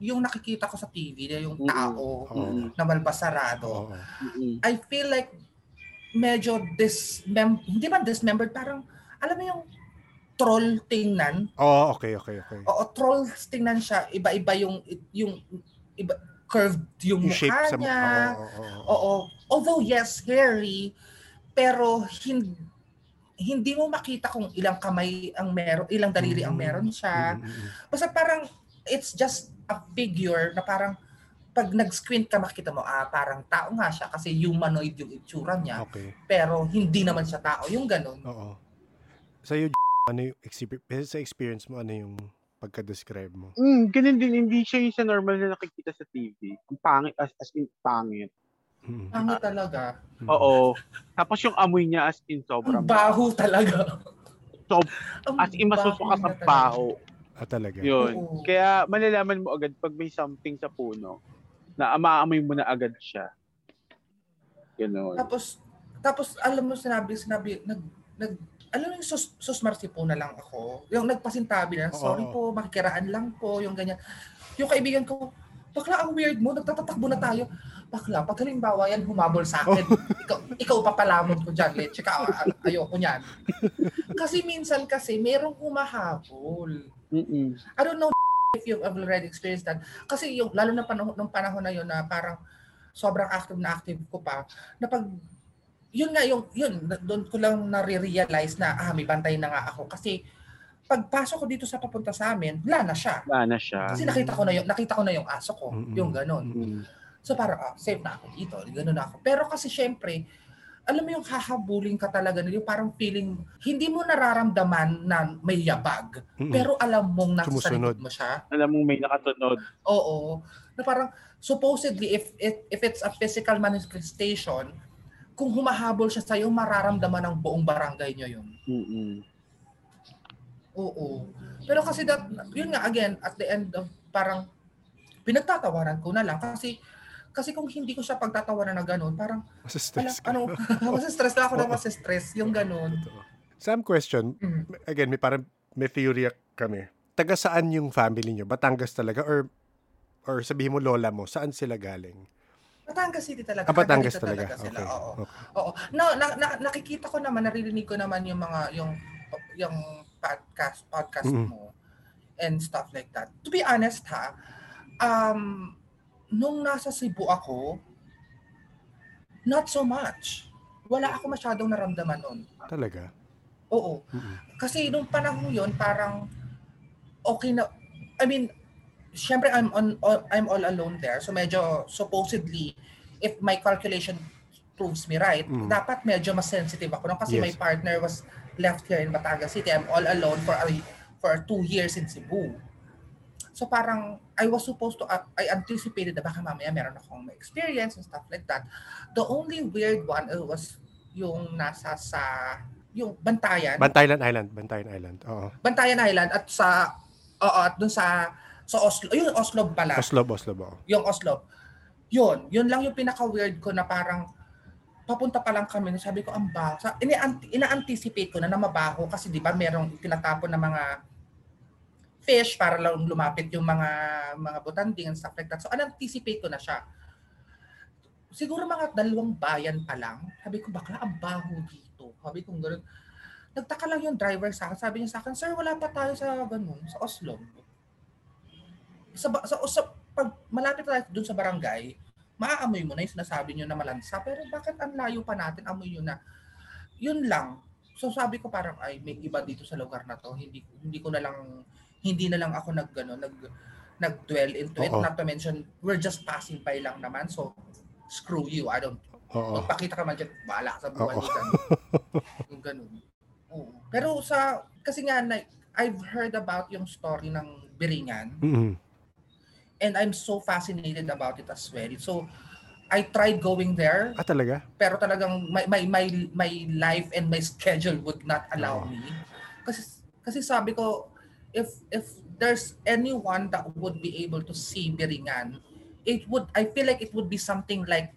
yung nakikita ko sa TV, na yung tao Oo. na malbasarado. Oo. Mm-mm. I feel like medyo dismem hindi ba dismembered parang alam mo yung troll tingnan Oh, okay, okay, okay. oo troll tingnan siya iba-iba yung yung iba curved yung, Yung shape mukha sa niya Oo, oo, oo. oo although yes hairy pero hindi hindi mo makita kung ilang kamay ang meron ilang daliri ang Mm. meron siya Mm, mm, mm. basta parang it's just a figure na parang pag nag-squint ka makita mo ah parang tao nga siya kasi humanoid yung itsura niya Okay. pero hindi naman siya tao. Yung ganun. Oo. Sa iyo, ano yung experience, sa experience mo, ano yung pagka-describe mo. Mm, ganun din, hindi siya yung sa normal na nakikita sa TV. Ang pangit, as, as in pangit. Mm. Pangit talaga. Oo. Tapos yung amoy niya as in sobrang Ang baho talaga. Ang As in masusuka sa baho. Ah, talaga. Yun. Oo. Kaya malalaman mo agad pag may something sa puno na maamoy mo na agad siya. Ganon. Tapos, tapos alam mo sinabi, sinabi, nag, nag, alam mo yung sus, susmarsi po na lang ako. Yung nagpasintabi na, sorry po, makikiraan lang po, yung ganyan. Yung kaibigan ko, bakla ang weird mo, nagtatatakbo na tayo. Bakla, pag halimbawa yan humabol sa akin, ikaw, ikaw papalamon ko dyan, Let's Ka, a- ayoko niyan. Kasi minsan kasi, merong humahabol. Mm-mm. I don't know if you've already experienced that. Kasi yung, lalo na panahon, nung panahon na yun na parang sobrang active na active ko pa, na pag, yun nga yung, yun, doon ko lang nare-realize na, ah, may bantay na nga ako. Kasi, pagpasok ko dito sa papunta sa amin, wala na siya. Wala na siya. Kasi nakita ko na yung, nakita ko na yung aso ko, Mm-mm. yung ganon. Mm. So parang, ah, safe na ako dito, ganun na ako. Pero kasi syempre, alam mo yung hahabulin ka talaga, yung parang feeling, hindi mo nararamdaman na may yabag, Mm-mm. pero alam mong nasa mo siya. Alam mo may nakatunod. Oo. Na parang supposedly if if, if it's a physical manifestation, kung humahabol siya sa'yo, mararamdaman ng buong barangay nyo yun. Mm-mm. Oo. Pero kasi that, yun nga again, at the end of parang pinagtatawanan ko na lang kasi kasi kung hindi ko siya pagtatawanan na ganun, parang ala, ano, mas stress na ako na Oo. mas stress, yung. Totoo. Sam, question. Mm. Again, may parang may theory kami. Taga saan yung family nyo? Batangas talaga? Or or sabihin mo lola mo, saan sila galing? Batangas City talaga. Ah, Batangas dito talaga. sila. Okay. Oo. okay. Oo. No, na, na, nakikita ko naman, naririnig ko naman yung mga yung yung podcast podcast Mm. mo and stuff like that. To be honest ha, um nung nasa Cebu ako, not so much. Wala ako masyadong naramdaman nun. Talaga? Oo. Mm-mm. Kasi nung panahon yun, parang okay na, I mean, syempre I'm on, on- I'm all alone there. So medyo supposedly, if my calculation proves me right, Mm. dapat medyo mas sensitive ako. No? Kasi Yes. my partner was left here in Batangas City. I'm all alone for a, for two years in Cebu. So parang I was supposed to, uh, I anticipated na baka mamaya meron akong experience and stuff like that. The only weird one uh, was yung nasa sa, yung Bantayan. Bantayan Island. Bantayan Island. Oo. Bantayan Island at sa oo at dun sa sa Oslo, yung Oslo pala. Oslo, Oslo ba? Yung Oslo. Yun, yun lang yung pinaka weird ko na parang papunta pa lang kami, sabi ko ang baho. Ina-anticipate ko na na mabaho kasi 'di ba merong tinatapon na mga fish para lang lumapit yung mga mga butanding and stuff like that. So anticipate ko na siya. Siguro mga dalawang bayan pa lang. Sabi ko bakla ang baho dito. Sabi ko gano'n. Nagtaka lang yung driver sa akin. Sabi niya sa akin, Sir, wala pa tayo sa ganun, sa Oslo. Sa, sa, sa pag malapit tayo dun sa barangay, maaamoy mo na yung sinasabi niyo na malansa. Pero bakit ang layo pa natin, amoy yun na. Yun lang. So sabi ko parang, ay, may iba dito sa lugar na to. Hindi, hindi ko na lang, hindi na lang ako nag, ano, nag, nag-dwell into it. Oo. Not to mention, we're just passing by lang naman. So, screw you. I don't Oo. Magpakita ka man dyan, bahala sa mo dyan. yung ganun. Oo. Pero sa, kasi nga, like, I've heard about yung story ng Biringan Mm-mm. and I'm so fascinated about it as well. So, I tried going there, Ah, talaga? pero talagang my, my, my, my life and my schedule would not allow Oo. me. Kasi, kasi sabi ko, if if there's anyone that would be able to see Biringan, it would, I feel like it would be something like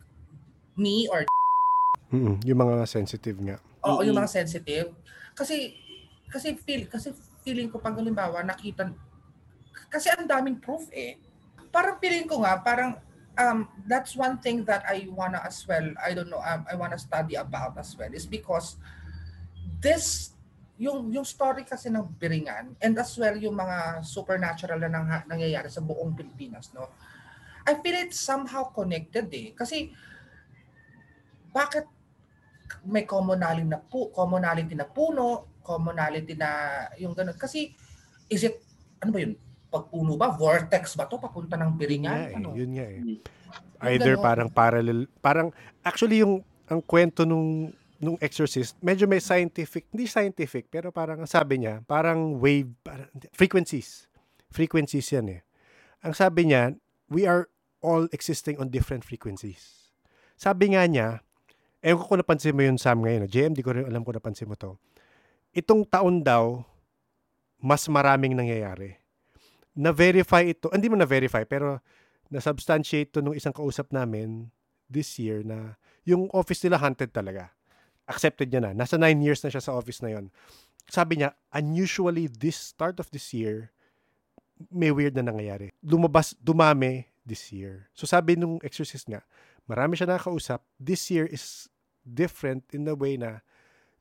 me or Mm-mm. Yung mga sensitive nga. Oo, yung Mm-mm. mga sensitive. Kasi kasi feel kasi feeling ko pag halimbawa nakita kasi ang daming proof eh. Parang feeling ko nga parang um that's one thing that I wanna as well, I don't know, um, I wanna study about as well is because this yung yung story kasi ng Biringan and as well yung mga supernatural na nang, nangyayari sa buong Pilipinas, no? I feel it's somehow connected eh. Kasi bakit may commonality na pu commonality na puno, commonality na yung ganun. Kasi is it ano ba yun? Pagpuno ba? Vortex ba to papunta ng Yun nga Biringan? eh. Ano? Yun nga eh. Mm. Either ganon. parang parallel, parang actually yung ang kwento nung nung exorcist, medyo may scientific, hindi scientific, pero parang ang sabi niya, parang wave, parang, frequencies. frequencies yan eh. Ang sabi niya, we are all existing on different frequencies. Sabi nga niya, ewan ko kung napansin mo yun Sam ngayon, JM, di ko rin alam kung napansin mo to. Itong taon daw, mas maraming nangyayari. Na-verify ito, hindi mo na-verify, pero na-substantiate to nung isang kausap namin this year na yung office nila haunted talaga. Accepted niya na. Nasa nine years na siya sa office na yon. Sabi niya, unusually this start of this year, may weird na nangyayari. Lumabas, dumami this year. So sabi nung exorcist nga, marami siya nakakausap. This year is different in the way na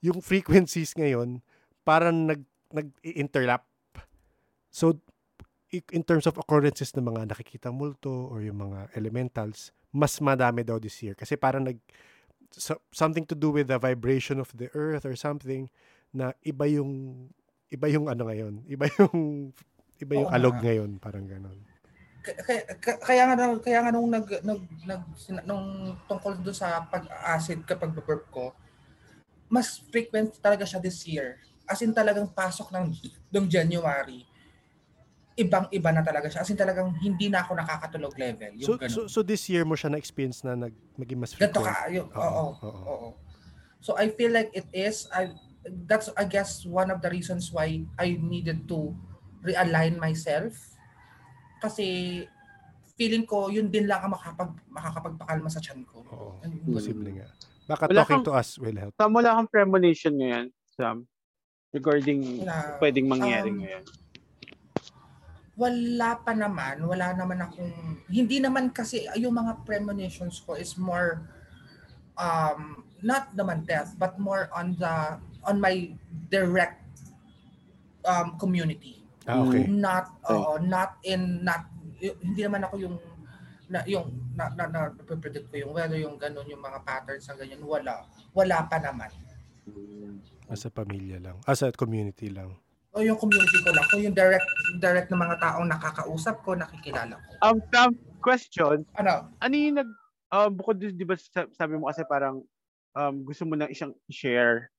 yung frequencies ngayon parang nag nag-interlap. So in terms of occurrences ng mga nakikita multo or yung mga elementals, mas madami daw this year kasi parang nag so, something to do with the vibration of the earth or something na iba yung iba yung ano ngayon, iba yung iba yung Oo alog nga. ngayon, parang ganoon. Kaya, kaya, kaya nga kaya nga nung nag nag, nag nung tungkol doon sa pag-acid kapag burp ko, mas frequent talaga siya this year. As in talagang pasok ng ng January ibang-iba na talaga siya. As in talagang hindi na ako nakakatulog level. Yung so, so, so this year mo siya na-experience na nag, maging mas frequent? Ganito ka. Yung, oo, oo, oo. So I feel like it is, I, that's I guess one of the reasons why I needed to realign myself. Kasi feeling ko yun din lang ang makapag, makakapagpakalma sa chan ko. Oo, posible nga. Baka wala talking kang, to us will help. Sam, wala kang premonition ngayon, Sam? Regarding wala, pwedeng mangyari um, ngayon? Wala pa naman, wala naman akong, hindi naman kasi yung mga premonitions ko is more, um, not naman death, but more on the, on my direct um, community. Ah, okay. Not, okay. Uh, not in, not, hindi naman ako yung, na, yung, na, na, na, predict ko yung, whether yung ganun, yung mga patterns ng ganyan, wala. Wala pa naman. As a pamilya lang. As a community lang o yung community ko lang, o yung direct direct na mga taong nakakausap ko, nakikilala ko. Um, um question. Ano? Ano yung nag uh, bukod di ba sabi mo kasi parang um, gusto mo nang isang share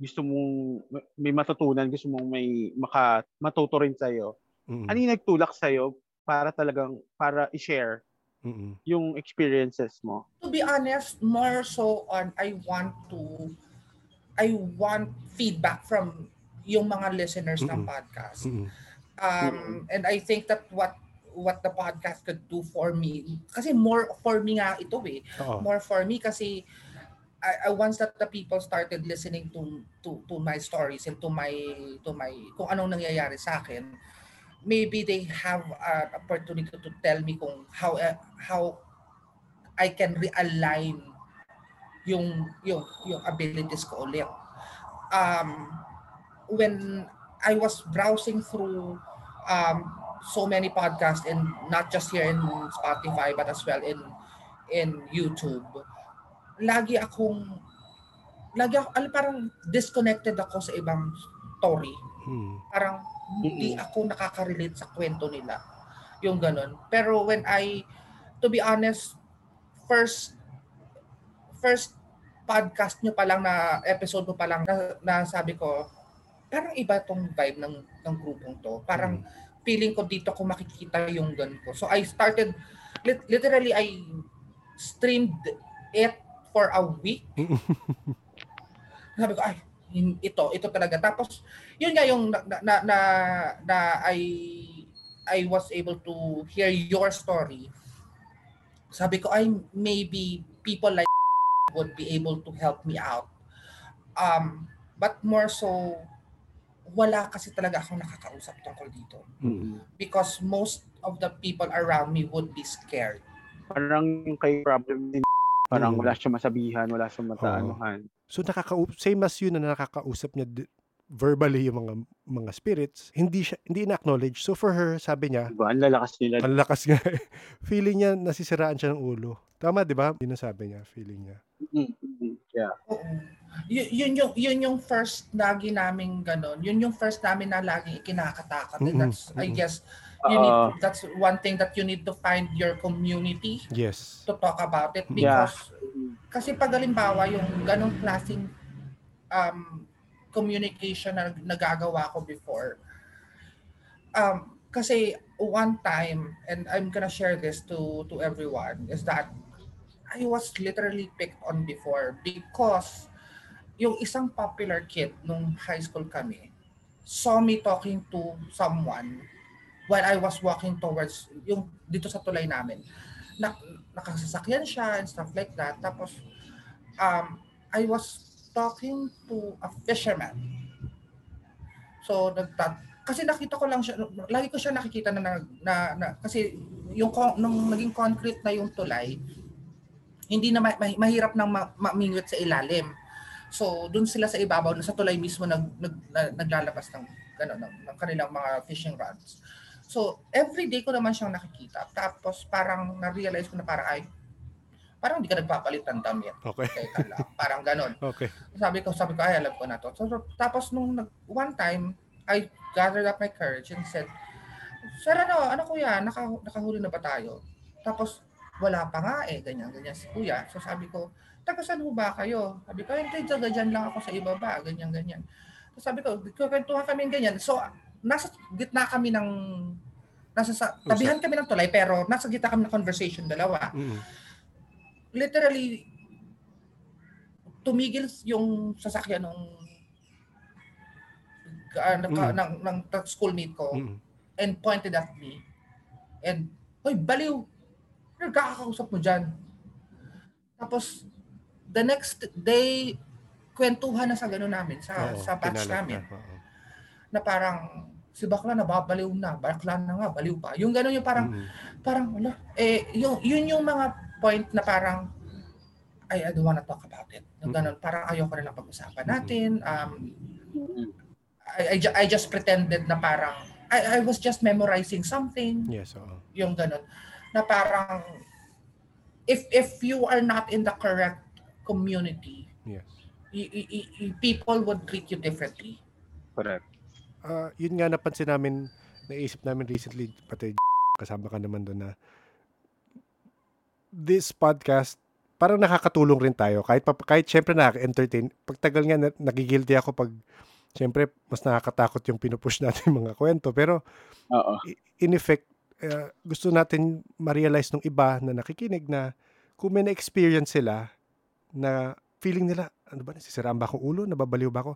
gusto mong may matutunan, gusto mong may maka matuto rin sa iyo. Mm-hmm. Ano yung nagtulak sa iyo para talagang para i-share mm-hmm. yung experiences mo? To be honest, more so on I want to I want feedback from yung mga listeners mm-hmm. ng podcast. Mm-hmm. Um, and I think that what what the podcast could do for me kasi more for me nga ito eh Uh-oh. more for me kasi I, I once that the people started listening to to to my stories and to my to my kung anong nangyayari sa akin maybe they have an opportunity to tell me kung how uh, how I can realign yung yung yung abilities ko ulit um when I was browsing through um, so many podcasts and not just here in Spotify but as well in in YouTube, lagi akong lagi ako, alam, parang disconnected ako sa ibang story. Hmm. Parang hindi ako nakaka-relate sa kwento nila. Yung ganun. Pero when I, to be honest, first, first podcast nyo pa lang na episode mo pa lang na, na sabi ko, parang iba tong vibe ng ng grupong to. Parang mm. feeling ko dito ko makikita yung gun ko. So I started literally I streamed it for a week. Sabi ko ay ito ito talaga. Tapos yun nga yung na na na, na I I was able to hear your story. Sabi ko ay maybe people like would be able to help me out. Um, but more so wala kasi talaga akong nakakausap tungkol dito. Mm-hmm. Because most of the people around me would be scared. Parang yung kay problem din, parang mm-hmm. wala siyang masabihan, wala siyang mataanuhan. Oh. So nakakausap, same as yun na nakakausap niya verbally yung mga mga spirits, hindi siya hindi na-acknowledge. So for her, sabi niya, diba, ang lalakas nila. Ang lakas nga. feeling niya nasisiraan siya ng ulo. Tama, 'di ba? Yun sabi niya, feeling niya. Mm-hmm. Yeah. Y- yun yung yun yung first lagi namin ganun. Yun yung first namin na lagi ikinakatakot. Mm-hmm. that's I guess you need uh, that's one thing that you need to find your community yes to talk about it because yeah. kasi pag halimbawa yung ganong klaseng um communication na nagagawa ko before, um, kasi one time, and I'm gonna share this to to everyone, is that I was literally picked on before because yung isang popular kid nung high school kami saw me talking to someone while I was walking towards yung dito sa tulay namin. Na, nakasasakyan siya and stuff like that. Tapos um, I was talking to a fisherman. So nagtat kasi nakita ko lang siya lagi ko siya nakikita na na, na, kasi yung nung naging concrete na yung tulay hindi na ma, mahirap nang ma, mamingwit sa ilalim. So, doon sila sa ibabaw, sa tulay mismo nag, nag, na, naglalabas ng, ano, ng, ng kanilang mga fishing rods. So, every day ko naman siyang nakikita. Tapos, parang na-realize ko na parang, ay, parang hindi ka nagpapalit ng damit. Okay. Teka lang. Parang ganon. Okay. Sabi ko, sabi ko, ay, alam ko na to. So, tapos, nung one time, I gathered up my courage and said, Sir, ano, ano kuya, naka, nakahuli na ba tayo? Tapos, wala pa nga eh, ganyan, ganyan si kuya. So sabi ko, taga saan ho ba kayo? Sabi ko, hindi, taga dyan lang ako sa ibaba, ganyan, ganyan. So sabi ko, kwentuhan kami ganyan. So, nasa gitna kami ng, nasa sa, tabihan kami ng tulay, pero nasa gitna kami ng conversation dalawa. Mm-hmm. Literally, tumigil yung sasakyan ng uh, ng, mm-hmm. ng, ng, ng schoolmate ko mm-hmm. and pointed at me. And, hoy, baliw, nagkakausap mo dyan. Tapos, the next day, kwentuhan na sa gano'n namin, sa, Oo, sa batch namin. Na, na parang, si bakla na babaliw na, bakla na nga, baliw pa. Yung gano'n yung parang, mm-hmm. parang, wala, eh, yung, yun yung mga point na parang, I, I don't wanna talk about it. Yung gano'n, parang ayoko na lang pag-usapan natin. Um, I, I, I just pretended na parang, I, I was just memorizing something. Yes, oo. Yung gano'n na parang if if you are not in the correct community, yes. y- y- y- people would treat you differently. Correct. Uh, yun nga napansin namin, naisip namin recently, pati kasama ka naman doon na this podcast, parang nakakatulong rin tayo. Kahit, kahit syempre nakaka-entertain. Pagtagal nga, nagigilty ako pag syempre mas nakakatakot yung pinupush natin mga kwento. Pero Oo. in effect, uh, gusto natin ma-realize ng iba na nakikinig na kung may na-experience sila na feeling nila, ano ba, nasisiraan ba akong ulo? Nababaliw ba ako?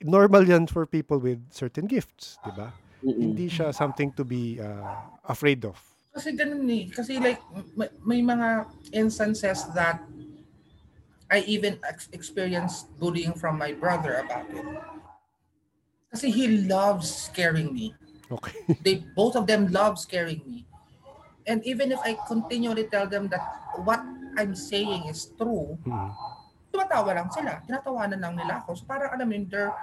Normal yan for people with certain gifts, di ba? Mm-mm. Hindi siya something to be uh, afraid of. Kasi ganun eh. Kasi like, may, may mga instances that I even ex- experienced bullying from my brother about it. Kasi he loves scaring me. Okay. they both of them love scaring me. And even if I continually tell them that what I'm saying is true, mm-hmm. tumatawa lang sila. Tinatawanan lang nila ako. So parang alam mo, they're,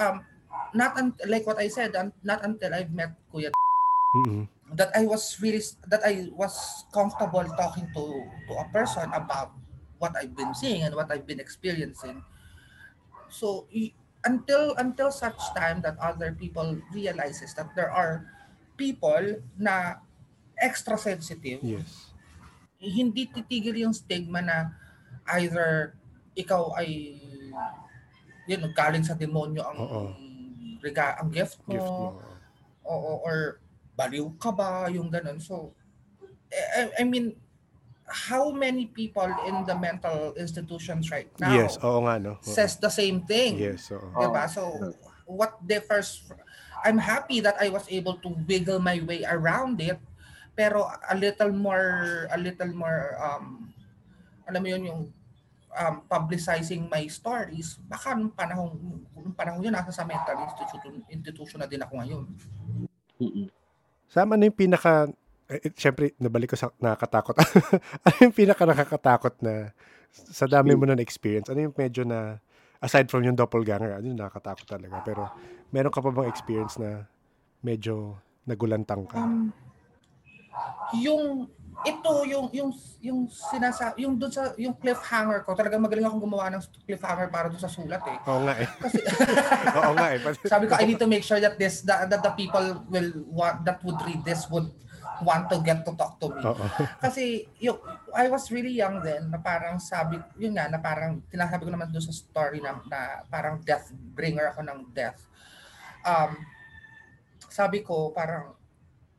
um, not un- like what I said, un- not until I've met Kuya mm-hmm. that I was really, that I was comfortable talking to, to a person about what I've been seeing and what I've been experiencing. So, until until such time that other people realizes that there are people na extra sensitive. Yes. Hindi titigil yung stigma na either ikaw ay yun, galing sa demonyo ang Oo. rega ang gift mo. Gift mo. Oo, or baliw ka ba yung ganun. So I, I mean how many people in the mental institutions right now Yes, oo nga no. Oo. says the same thing. Yes, oo. Diba? So, what differs, I'm happy that I was able to wiggle my way around it, pero a little more, a little more, um, alam mo yun, yung um, publicizing my stories, baka nung panahon, nung panahon yun, nasa sa mental institution, institution na din ako ngayon. Mm-mm. Sama na yung pinaka eh, eh, syempre, nabalik ko sa nakakatakot. ano yung pinaka nakakatakot na sa dami mo na experience? Ano yung medyo na, aside from yung doppelganger, ano yung nakakatakot talaga? Pero, meron ka pa bang experience na medyo nagulantang ka? Um, yung ito yung yung yung sinasa yung doon sa yung cliffhanger ko talagang magaling akong gumawa ng cliffhanger para doon sa sulat eh Oo nga eh. kasi Oo nga eh. sabi ko I need to make sure that this that, that the people will want that would read this would want to get to talk to me. Oo. Kasi yung, I was really young then na parang sabi, yun nga, na parang tinasabi ko naman doon sa story na, na parang death bringer ako ng death. Um, sabi ko parang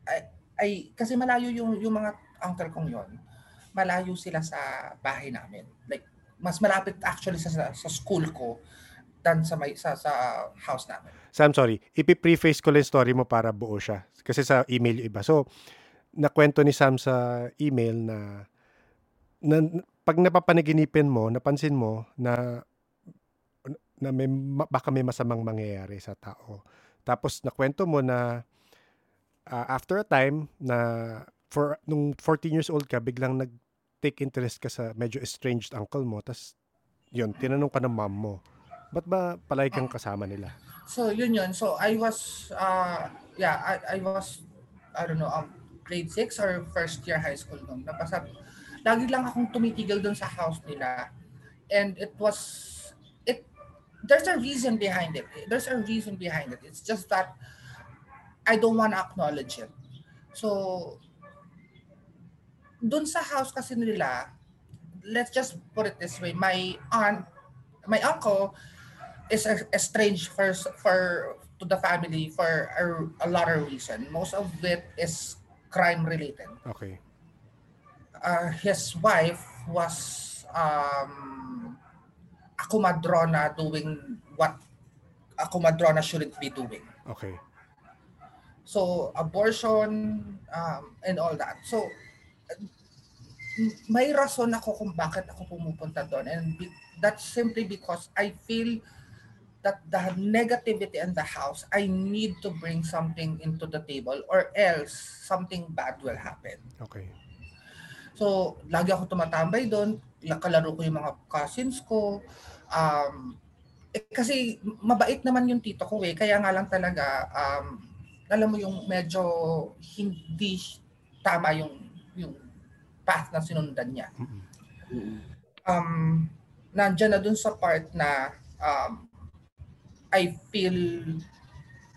ay, ay kasi malayo yung yung mga uncle kong yon malayo sila sa bahay namin like mas malapit actually sa sa, school ko than sa may sa, sa house namin Sam, sorry. Ipi-preface ko lang story mo para buo siya. Kasi sa email yung iba. So, nakwento ni Sam sa email na, na pag napapanaginipin mo, napansin mo na na may, ma- baka may masamang mangyayari sa tao. Tapos nakwento mo na ah, after a time na for nung 14 years old ka, biglang nag take interest ka sa medyo estranged uncle mo. Tapos yun, tinanong ka ng mom mo. Ba't ba palagi kang kasama nila? So yun yun. So I was uh yeah, I, I was I don't know, um grade 6 or first year high school nung napasab lagi lang akong tumitigil doon sa house nila. And it was it there's a reason behind it. There's a reason behind it. It's just that I don't want to acknowledge it. So doon sa house kasi nila, let's just put it this way, my aunt, my uncle is a- estranged for for to the family for a, a lot of reason. Most of it is crime related. Okay. Uh, his wife was um, a kumadrona doing what a kumadrona shouldn't be doing. Okay. So abortion um, and all that. So may rason ako kung bakit ako pumupunta doon and be- that's simply because I feel that the negativity in the house, I need to bring something into the table or else something bad will happen. Okay. So, lagi ako tumatambay doon, kalaro ko yung mga cousins ko. Um, eh, kasi mabait naman yung tito ko eh, kaya nga lang talaga, um, alam mo yung medyo hindi tama yung yung path na sinundan niya. Um, nandyan na dun sa part na um, I feel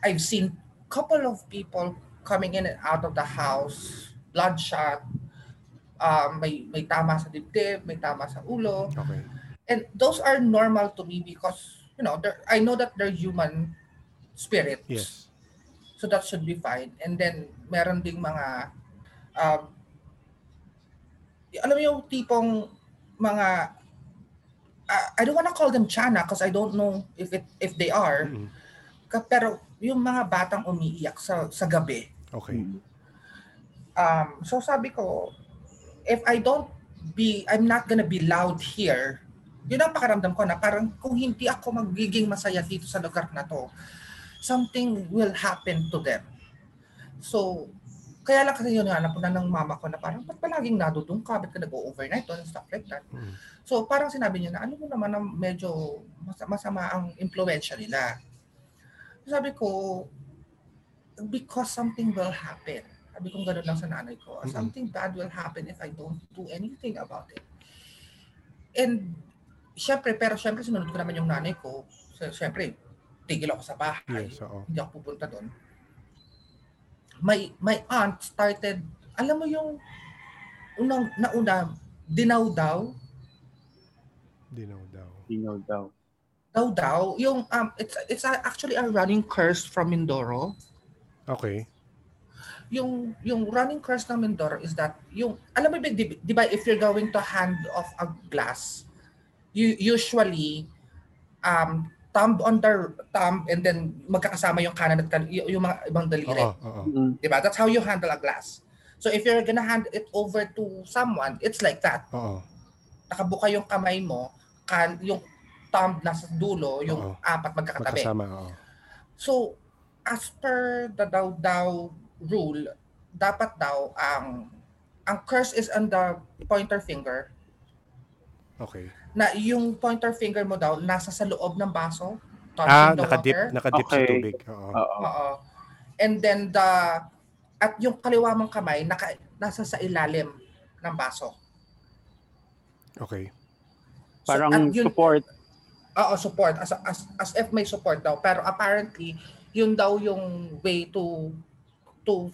I've seen couple of people coming in and out of the house, bloodshot, um, may may tama sa dibdib, may tama sa ulo, Okay. and those are normal to me because you know I know that they're human spirits. Yes. So that should be fine. And then meron ding mga um, alam mo yung tipong mga uh, I don't wanna call them chana because I don't know if it if they are. Mm-mm. Ka- Pero yung mga batang umiiyak sa sa gabi. Okay. Um, so sabi ko, if I don't be, I'm not gonna be loud here, yun ang pakiramdam ko na parang kung hindi ako magiging masaya dito sa lugar na to, something will happen to them. So, kaya lang kasi yun nga, napunan ng mama ko na parang, ba't palaging nadudong ka? Ba't ka nag-overnight and stuff like that? Mm. So, parang sinabi niya na, ano mo naman na medyo mas- masama ang impluensya nila. Sabi ko, because something will happen. Sabi ko gano'n lang sa nanay ko. Something bad will happen if I don't do anything about it. And, syempre, pero syempre sinunod ko naman yung nanay ko. So, syempre, tigil ako sa bahay Yes, oo. hindi ako pupunta doon. My my aunt started, alam mo yung unang nauna dinaw daw, Dinaw daw. Dinaw daw. daw daw, yung um it's it's actually a running curse from Mindoro. Okay. Yung yung running curse ng Mindoro is that yung alam mo di ba if you're going to hand off a glass, you usually um thumb on the thumb and then magkakasama yung kanan at kan- y- yung mga ibang daliri. Oo, oo. Mm. Diba? That's how you handle a glass. So if you're gonna hand it over to someone, it's like that. Oo. Nakabuka yung kamay mo, kan yung thumb nasa dulo, yung Oo. apat magkakatabi. Magkasama, oo. So as per the daw daw rule, dapat daw ang ang curse is on the pointer finger Okay. na yung pointer finger mo daw nasa sa loob ng baso Ah, touching the nakadip, water. nakadip sa Okay. tubig. Oo. Oo. Oo. And then the at yung kaliwa mong kamay naka, nasa sa ilalim ng baso. Okay. So, Parang yun, support. Oo, support as, as as if may support daw pero apparently yun daw yung way to to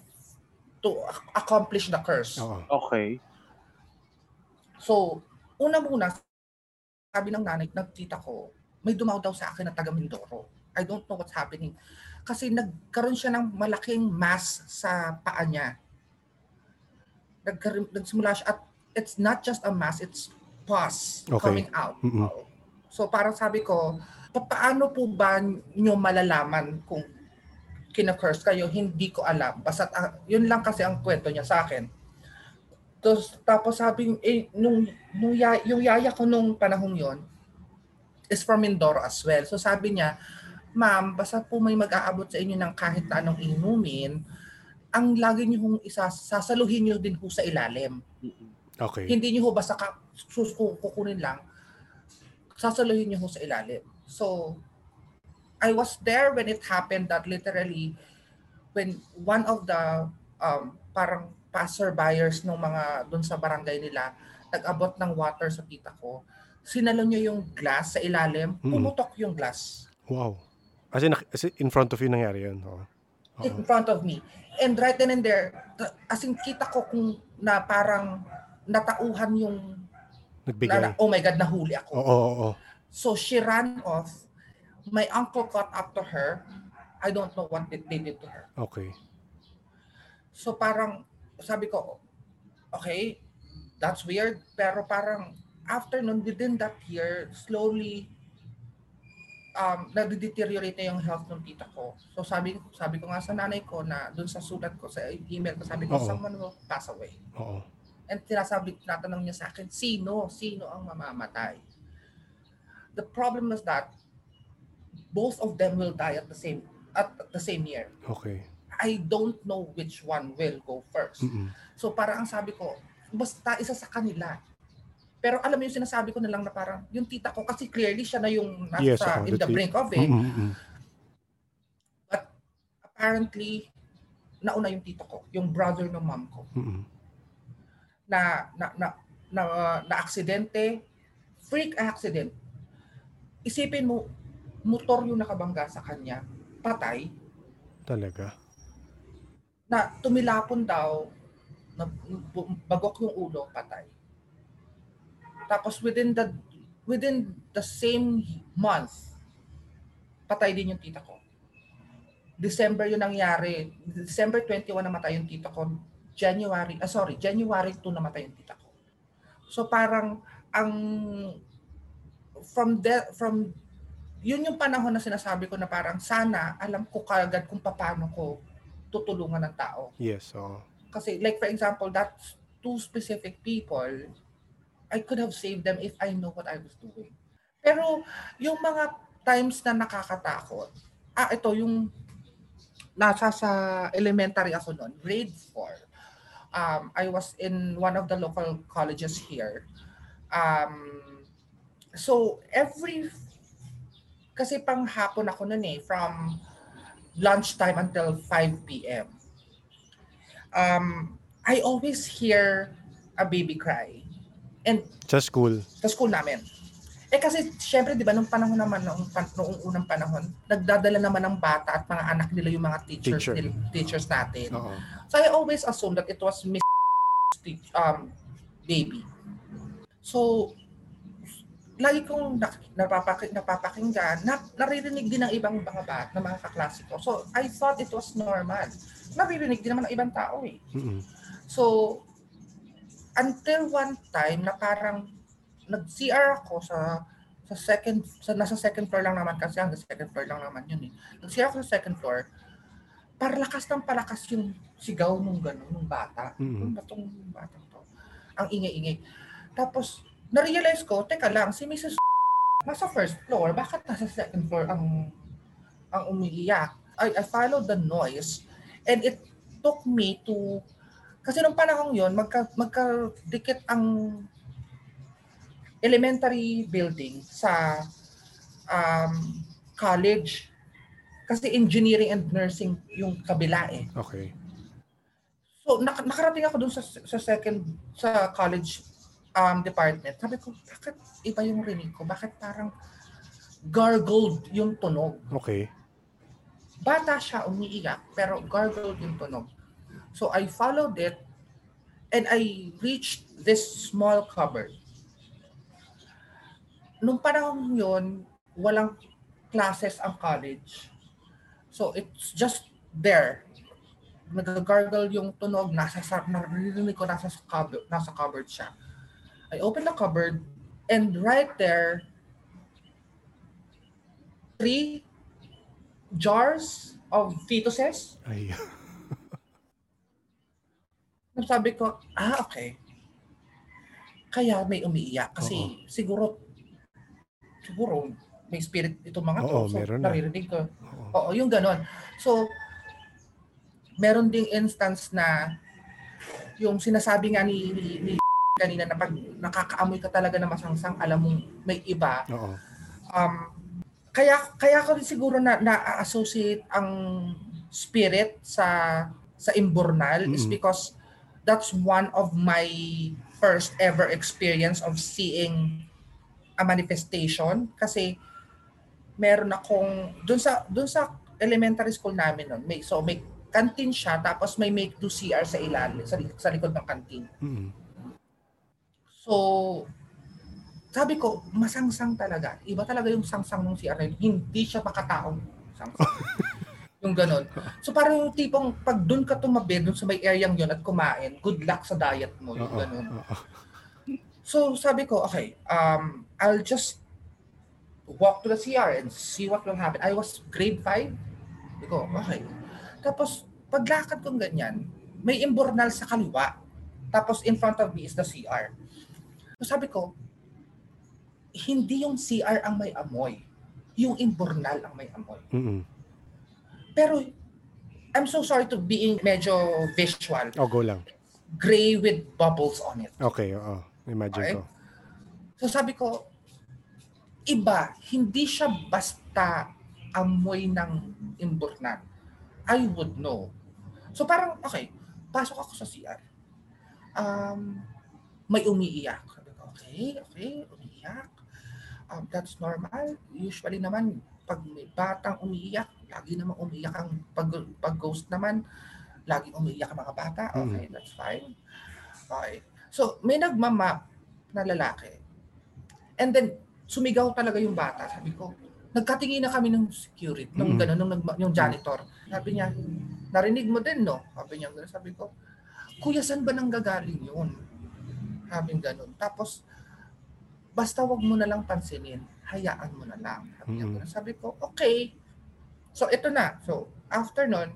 to accomplish the curse. Oo. Okay. So, una muna sabi ng nanay ng tita ko, may dumaw daw sa akin na taga Mindoro. I don't know what's happening. Kasi nagkaroon siya ng malaking mass sa paa niya. Nagkaroon, nagsimula siya at it's not just a mass, it's pus Okay. coming out. Mm-mm. So parang sabi ko, pa- paano po ba nyo malalaman kung kina-curse kayo? Hindi ko alam. Basta ah, yun lang kasi ang kwento niya sa akin. Tapos, tapos sabi, eh, nung, nung ya- yung yaya ko nung panahong yon is from Mindoro as well. So sabi niya, ma'am, basta po may mag-aabot sa inyo ng kahit na anong inumin, ang lagi niyo hong isa, sasaluhin niyo din ho sa ilalim. Okay. Hindi niyo ho basta ka, sus, kukunin lang, sasaluhin niyo ho sa ilalim. So, I was there when it happened that literally, when one of the um, parang passerbyers ng mga doon sa barangay nila, nag-abot ng water sa tita ko, sinalo niya yung glass sa ilalim, Mm. pumutok yung glass Wow. As in, as in, in front of you nangyari yun. Oo. Oo. in front of me. And right then and there, as in kita ko kung na parang natauhan yung, na, Nagbigay. na- oh my God, nahuli ako. Oo, oo, oo. So she ran off. My uncle caught up to her. I don't know what they did to her. Okay. So parang sabi ko, okay, that's weird. Pero parang after nun, within that year, slowly, um, nag-deteriorate na yung health ng tita ko. So sabi, sabi ko nga sa nanay ko na dun sa sulat ko, sa email ko, sabi ko, Oo. someone will pass away. Oo. And tinasabi, tinatanong niya sa akin, sino? Sino ang mamamatay? The problem is that both of them will die at the same at the same year. Okay. I don't know which one will go first. Mm-mm. So parang ang sabi ko, basta isa sa kanila. Pero alam mo yung sinasabi ko na lang na parang yung tita ko kasi clearly siya na yung nasa Yes, in the that- brink of it. Mm-mm, mm-mm. Apparently nauna yung tita ko, yung brother ng mom ko. Mm-mm. na na na na, na aksidente, freak accident. Isipin mo, motor yung nakabangga sa kanya, patay, Talaga. Na tumilapon daw, na bagok yung ulo, patay. Tapos within the within the same month, patay din yung tita ko. December yun nangyari. December 21 namatay yung tita ko. January, ah sorry, January 2 namatay yung tita ko. So parang ang from the from yun yung panahon na sinasabi ko na parang sana alam ko kagad kung paano ko tutulungan ng tao. Yes, oo. Kasi like for example, that two specific people, I could have saved them if I know what I was doing. Pero yung mga times na nakakatakot, ah ito yung nasa sa elementary ako noon, grade 4. Um, I was in one of the local colleges here. Um, so every kasi pang hapon ako noon eh from lunchtime until 5 p.m um, I always hear a baby cry. And Sa school. sa school namin. Eh kasi syempre 'di ba nung panahon naman noong, pan- noong unang panahon, nagdadala naman ng bata at mga anak nila yung mga teachers Teacher. nila- teachers natin. Oo. So I always assume that it was Miss um baby. So lagi kong napapaki- napapakinggan, na, naririnig din ng ibang mga bata, ng mga kaklase ko. So I thought it was normal. Naririnig din naman ng ibang tao eh. Mm-mm. So, until one time na parang nag-CR ako sa sa second sa nasa second floor lang naman kasi hanggang second floor lang naman yun eh. Nag-CR ako sa second floor. Parlakas ng palakas yung sigaw nung gano'n, nung bata. Mhm. Ano ba tong bata to? Ang ingay-ingay. Tapos, na-realize ko, teka lang, si Mrs. nasa first floor, bakit nasa second floor ang ang umiiyak? I, I followed the noise and it took me to kasi nung panahon yon magka, magkadikit ang elementary building sa um, college kasi engineering and nursing yung kabila eh. Okay. So nak- nakarating ako dun sa sa second sa college um department. Sabi ko, bakit iba yung rinig ko? Bakit parang gargled yung tunog? Okay. bata siya umiiyak pero gargled yung tunog. So I followed it and I reached this small cupboard. Nung panahon yun, walang classes ang college. So it's just there. Nag-gargle yung tunog, nasa sa narinig ko nasa cupboard, nasa cupboard siya. I open the cupboard and right there three jars of fetuses. Ay. Sabi ko, ah, okay. Kaya may umiiyak kasi Oo. siguro siguro may spirit itong mga to. Oo, so, meron na. naririnig ko. Oo. Oo, yung ganon. So, meron ding instance na yung sinasabi nga ni, ni, ni kanina na pag nakakaamoy ka talaga na masangsang, alam mong may iba. Oo. Um, kaya kaya ko rin siguro na na-associate ang spirit sa sa Imbornal is Mm-mm. because that's one of my first ever experience of seeing a manifestation kasi meron akong doon sa doon sa elementary school namin noon may so may canteen siya tapos may make do CR sa ilalim sa, sa likod ng canteen Mm-mm. So, sabi ko, masangsang talaga. Iba talaga yung sangsang ng CR na yun. Hindi siya makataong sangsang. yung ganon. So parang yung tipong pag doon ka tumabi, doon sa may area yun at kumain, good luck sa diet mo. Yung ganon. Oo. So sabi ko, okay, um, I'll just walk to the CR and see what will happen. I was grade 5. Sabi ko, okay. Tapos, paglakad kong ganyan, may imbornal sa kaliwa. Tapos in front of me is the CR. So sabi ko, hindi yung CR ang may amoy. Yung imbornal ang may amoy. Mm-mm. Pero, I'm so sorry to being medyo visual. Oh, go lang. Gray with bubbles on it. Okay, oo. Imagine Okay. ko. So sabi ko, iba, hindi siya basta amoy ng imbornal. I would know. So parang, okay, pasok ako sa CR. Um, may umiiyak. Okay, okay, umiiyak. Um, that's normal. Usually naman, pag may batang umiiyak, lagi naman umiiyak ang pag, pag ghost naman, lagi umiiyak ang mga bata. Okay, that's fine. Okay. So, may nagmamap na lalaki. And then, sumigaw talaga yung bata. Sabi ko, nagkatingin na kami ng security, nung Mm. gano'n, nagma- yung janitor. Sabi niya, narinig mo din, no? Sabi niya. Sabi ko, kuya, saan ba nang gagaling yun? Sabi niya gano'n. Tapos, basta wag mo na lang pansinin, hayaan mo na lang. Sabi Mm. gano'n. Sabi ko, okay. So, ito na. So, after nun,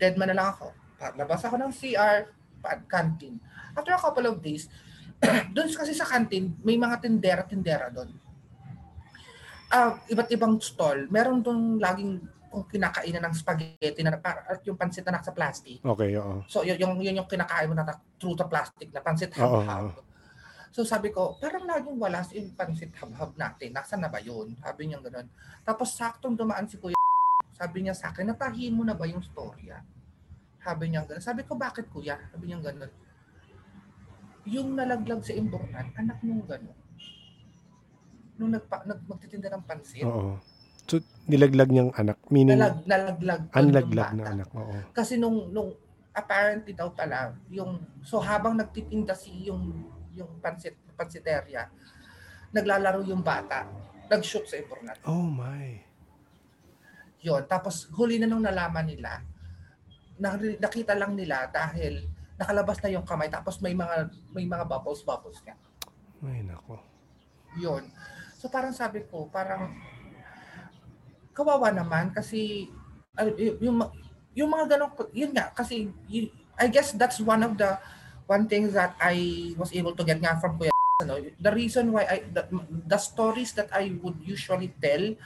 dead man na lang ako. Labas ako ng CR, pa- canteen. After a couple of days, doon kasi sa canteen, may mga tindera-tindera doon. Ah, iba't ibang stall. Meron doon laging kung kinakainan ng spaghetti na para at yung pansit na nasa plastic. Okay, oo. So yun yung yun yung kinakain mo na through the plastic na pansit habhab. So sabi ko, parang laging wala si pansit habhab natin. Nasaan na ba yun? Sabi niya gano'n. Tapos saktong dumaan si Kuya. Sabi niya sa akin, natahi mo na ba yung storya? Sabi niya gano'n. Sabi ko, bakit kuya? Sabi niya gano'n. Yung nalaglag sa imbornan, anak mong gano'n. Nung nagpa, nag, magtitinda ng pansit, Oo. So, nilaglag niyang anak. Meaning, nalag, nalaglag. na bata. anak. Oo. Kasi nung nung apparently daw pala yung so habang nagtitinda si yung yung pansit pansiteria naglalaro yung bata nag-shoot sa imbornal Oh my. yon tapos huli na nung nalaman nila na, nakita lang nila dahil nakalabas na yung kamay tapos may mga may mga bubbles bubbles nga Ay, nako. yon so parang sabi ko parang kawawa naman kasi yung yung mga ganong yun nga kasi I guess that's one of the one thing that I was able to get nga from Kuya ano, the reason why I the, the stories that I would usually tell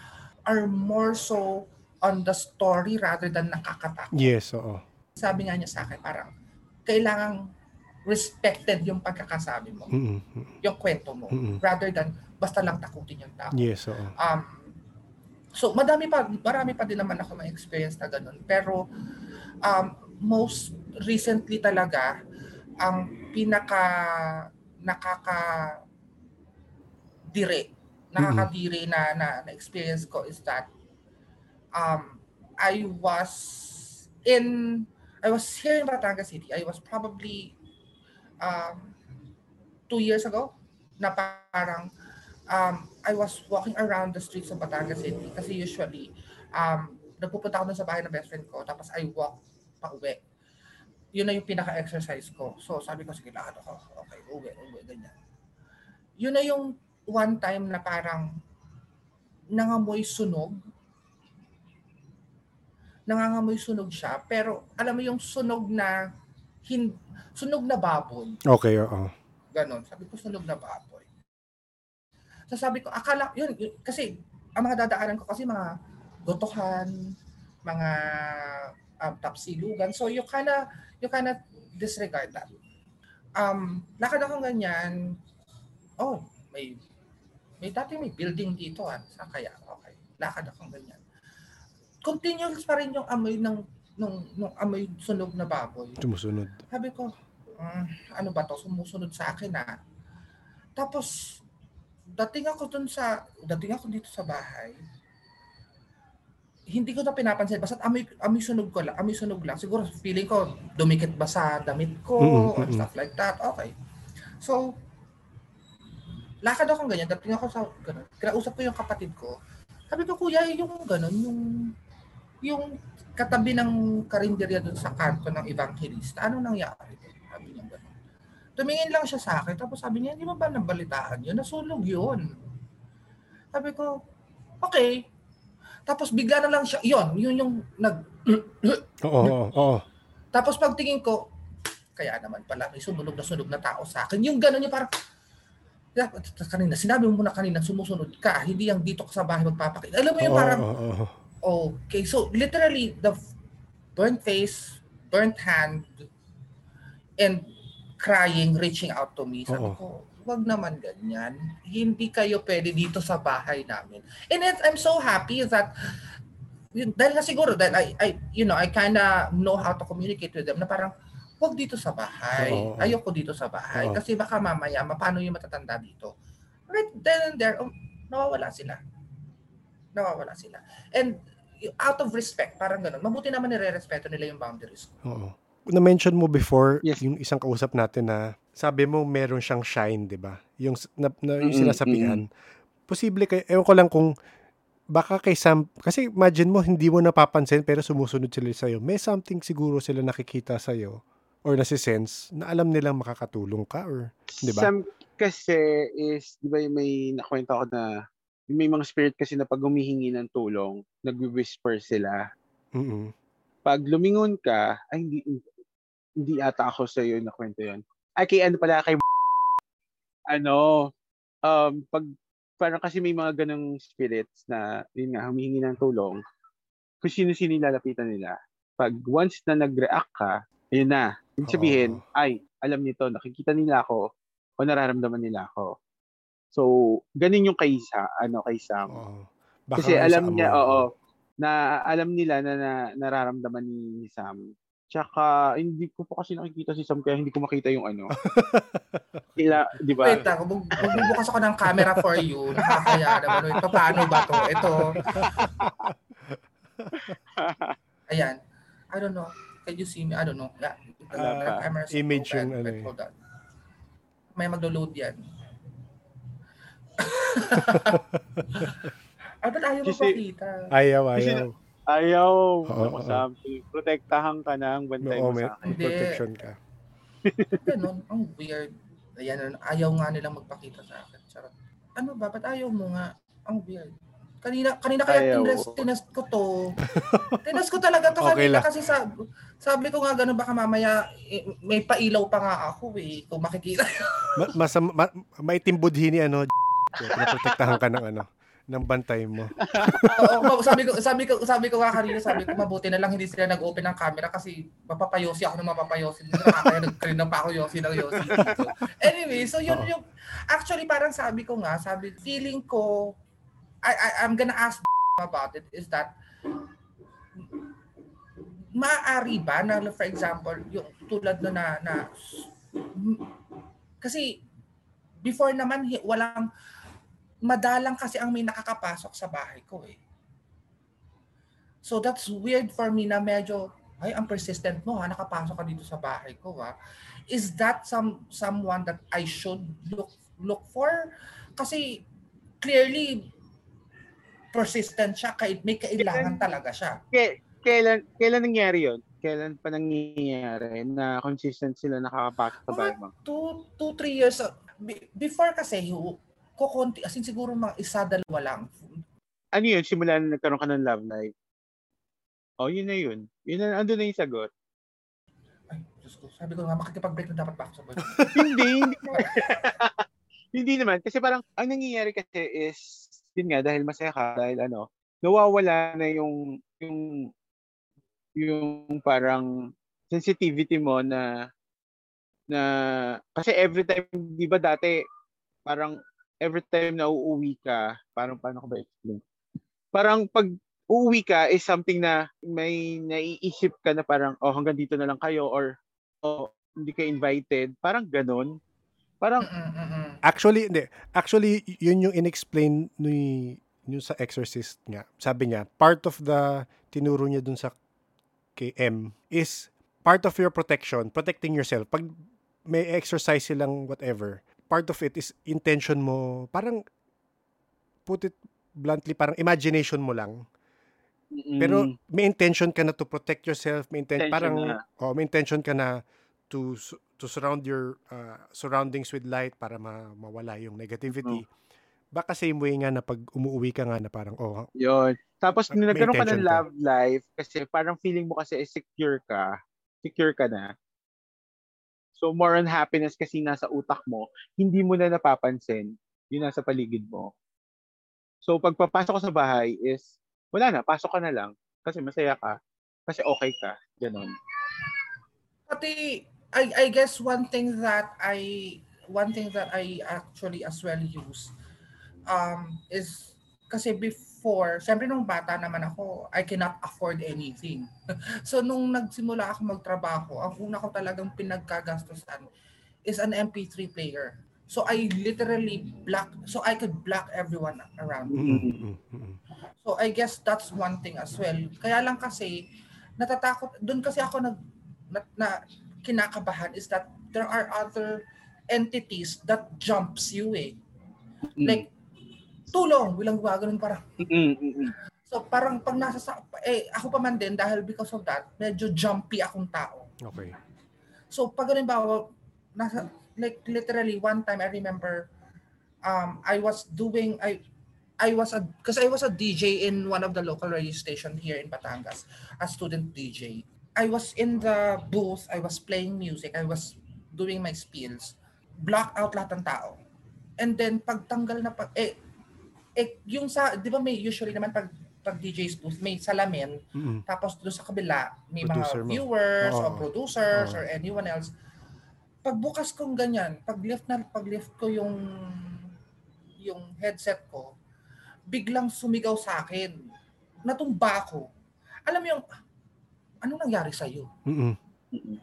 are more so on the story rather than nakakatakot. Yes, oo. Sabi nga niya sa akin parang kailangang respected yung pagkakasabi mo, Mm-mm. yung kwento mo, Mm-mm. rather than basta lang takutin yung tao. Yes, oo. Um, so madami pa marami pa din naman ako may experience na ganun. Pero um, most recently talaga ang pinaka nakaka dire nakakadire na, na na experience ko is that um I was in I was here in Batangas City. I was probably um two years ago na parang um I was walking around the streets of Batangas City kasi usually, um, nagpupunta ako sa bahay ng best friend ko tapos I walk pa uwi. Yun na yung pinaka-exercise ko. So sabi ko, sige, lakad ako. Okay, uwi, uwi, ganyan. Yun na yung one time na parang nangamoy sunog. Nangangamoy sunog siya. Pero alam mo yung sunog na hin, sunog na baboy. Okay, oo. Ganon. Sabi ko, sunog na baboy. So sabi ko, akala, yun, yun kasi ang mga dadaanan ko kasi mga gotohan, mga um, tapsilugan. So you kinda, you kinda disregard that. Um, lakad ako ganyan, oh, may, may dati may building dito ah, sa kaya, okay. Lakad ako ganyan. Continuous pa rin yung amoy ng nung, nung amoy sunog na baboy. Sumusunod. Sabi ko, "Mm, ano ba to? Sumusunod sa akin ah. Tapos, dating ako dun sa, dating ako dito sa bahay, hindi ko na pinapansin. Basta amoy, amoy sunog ko lang. Amoy sunog lang. Siguro feeling ko, dumikit ba sa damit ko Mm-mm, or stuff like that. Okay. So, lakad ako ganyan. Dating ako sa, ganun. Kinausap ko yung kapatid ko. Sabi ko, kuya, yung ganun, yung, yung katabi ng karinderya dun sa kanto ng evangelista. Ano nangyari? Sabi niya ganun. Tumingin lang siya sa akin. Tapos sabi niya, hindi mo ba nabalitaan yun? Nasunog yun. Sabi ko, okay. Tapos bigla na lang siya, yun, yun yung nag, Oo, oo, oo. tapos pagtingin ko, kaya naman pala, may sumunog na sunog na tao sa akin. Yung gano'n yung parang, kanina, sinabi mo muna kanina, sumusunod ka, hindi yung dito ka sa bahay magpapakita. Alam mo yung parang, oo, oo. okay, so literally, the burnt face, burnt hand, and crying, reaching out to me. Sabi ko, wag naman ganyan. Hindi kayo pwede dito sa bahay namin. And it, I'm so happy that dahil nga siguro dahil I, I you know I kinda know how to communicate with them na parang wag dito sa bahay. Oo. Ayoko dito sa bahay Oo. kasi baka mamaya paano yung matatanda dito. Right then and there um, nawawala sila. Nawawala sila. And out of respect, parang ganun. Mabuti naman nire-respeto nila yung boundaries ko. Oo. Na-mention mo before, Yes. yung isang kausap natin na sabi mo meron siyang shine, di ba? Yung, na, na, yung Mm-mm, sinasapian. Posible kay, ewan ko lang kung baka kay Sam, kasi imagine mo, hindi mo napapansin pero sumusunod sila sa'yo. May something siguro sila nakikita sa'yo or nasisense na alam nilang makakatulong ka or, di ba? Some kasi is, di ba may nakwento ako na may mga spirit kasi na pag humihingi ng tulong, nag-whisper sila. Mm-mm. Pag lumingon ka, ay hindi, hindi ata ako sa iyo na kwento yon. Ay kay ano pala kay ano um pag parang kasi may mga ganong spirits na yun nga humihingi ng tulong kung sino sino yung lalapitan nila. Pag once na nag-react ka, ayun na. Ibig sabihin, Oo. ay, alam nito, nakikita nila ako o nararamdaman nila ako. So, ganun yung kay, sa, ano, kay Sam. Baka Kasi alam niya, oo, na alam nila na, na nararamdaman ni Sam. Tsaka, hindi ko pa kasi nakikita si Sam kaya hindi ko makita yung ano. Kila, di ba? Wait lang, mag- magbubukas ako ng camera for you. Nakakaya naman. Wait, paano ba to? Ito. Ayan. I don't know. Can you see me? I don't know. Yeah. Ah, camera image yung ano eh. hold on. May maglo-load yan. Ay, ba't ayaw mo Kasi- pakita? Ayaw, Kasi ayaw. Oo, oo. Sam, protektahan ka na ang bantay mo may, sa akin. Hindi. protection ka. Ganun. Ang weird. Ayan, ayaw nga nilang magpakita sa akin. Charot. Ano ba? Ba't ayaw mo nga? Ang weird. Kanina, kanina kaya Ayaw. tinas, tinas ko to. tinas ko talaga to Okay kanina lang. kasi sa, sabi ko nga ganun baka mamaya eh, may pailaw pa nga ako eh. Kung makikita. Ma, masam, ma, maitim budhi ni ano, pinaprotektahan ka ng ano, ng bantay mo. Oo, sabi ko sabi ko sabi ko nga kanina sabi ko mabuti na lang hindi sila nag-open ng camera kasi mapapayosi ako ng mapapayosi. Nakakaya nag-screen na pa ako yosi ng yosi. dito. Anyway, so yun Oo. yung actually parang sabi ko nga, sabi feeling ko I, I I'm gonna ask about it is that maaari ba na for example yung tulad na na, na kasi before naman walang madalang kasi ang may nakakapasok sa bahay ko eh. So that's weird for me na medyo, ay, ang persistent mo ha, nakapasok ka dito sa bahay ko ha. Is that some someone that I should look look for? Kasi clearly persistent siya, kahit may kailangan talaga siya. Kailan, kailan nangyari yon? Kailan pa nangyayari na consistent sila nakakapasok sa Mga Bible? two, two, three years, uh, be- before kasi, kukunti, as in siguro mga isa, dalawa lang. Ano yun? Simula na nagkaroon ka ng love life? Oh, yun na yun. Yun na, andun na yung sagot. Ay, Diyos ko, sabi ko nga, makikipag-break na dapat pa ako sa boyfriend. hindi, hindi. hindi naman. Kasi parang, ang nangyayari kasi is, yun nga, dahil masaya ka, dahil ano, nawawala na yung, yung, yung parang sensitivity mo na, na, kasi every time, di ba dati, parang, every time na uuwi ka, parang, paano ko ba explain? Parang pag uuwi ka is something na may naiisip ka na parang, oh, hanggang dito na lang kayo, or, oh, hindi ka invited. Parang ganun. Parang, Mm-mm-mm. Actually, hindi. Actually, yun yung inexplain ni yung sa exorcist nga. Sabi niya, part of the tinuro niya dun sa kay M is part of your protection, protecting yourself. Pag may exercise silang whatever, part of it is intention mo, parang put it bluntly, parang imagination mo lang. Pero mm, may intention ka na to protect yourself, may inten- Intention parang na. oh, may intention ka na to to surround your uh, surroundings with light para ma- mawala yung negativity. Mm. Baka same way nga na pag umuwi ka nga na parang oh, Yun. Tapos, nung nagkaroon ka ng intention ka. love life, kasi parang feeling mo kasi secure ka. Secure ka na. So, more on happiness kasi nasa utak mo, hindi mo na napapansin yung nasa paligid mo. So, pag papasok ko sa bahay is, wala na, pasok ka na lang. Kasi masaya ka. Kasi okay ka. Ganon. Pati, I, I guess one thing that I, one thing that I actually as well use um, is kasi before, syempre nung bata naman ako, I cannot afford anything. so nung nagsimula ako magtrabaho, ang una ko talagang pinagkagastusan is an MP3 player. So I literally block, so I could block everyone around me. mm, mm, mm, mm. So I guess that's one thing as well. Kaya lang kasi natatakot doon kasi ako nag na, na kinakabahan is that there are other entities that jumps you eh. Mm. Like tulong, bilang gumagano'n parang Mm, mm, mm. so parang pag nasa sa, eh ako pa man din dahil because of that, medyo jumpy akong tao. Okay. So pag halimbawa, nasa, like literally one time I remember um, I was doing, I I was a, because I was a DJ in one of the local radio station here in Batangas, a student DJ. I was in the booth, I was playing music, I was doing my spills, block out lahat ng tao. And then pagtanggal na pag, eh, eh yung sa, di ba may usually naman pag, pag DJ's booth, may salamin, Mm, tapos doon sa kabila, may Producer mga mo. viewers Oo. or producers Oo. or anyone else. Pagbukas kong ganyan, pag-lift na pag-lift ko yung yung headset ko, biglang sumigaw sa akin. Natumba ako. Alam mo yung, anong nangyari sa'yo? mm, Mm,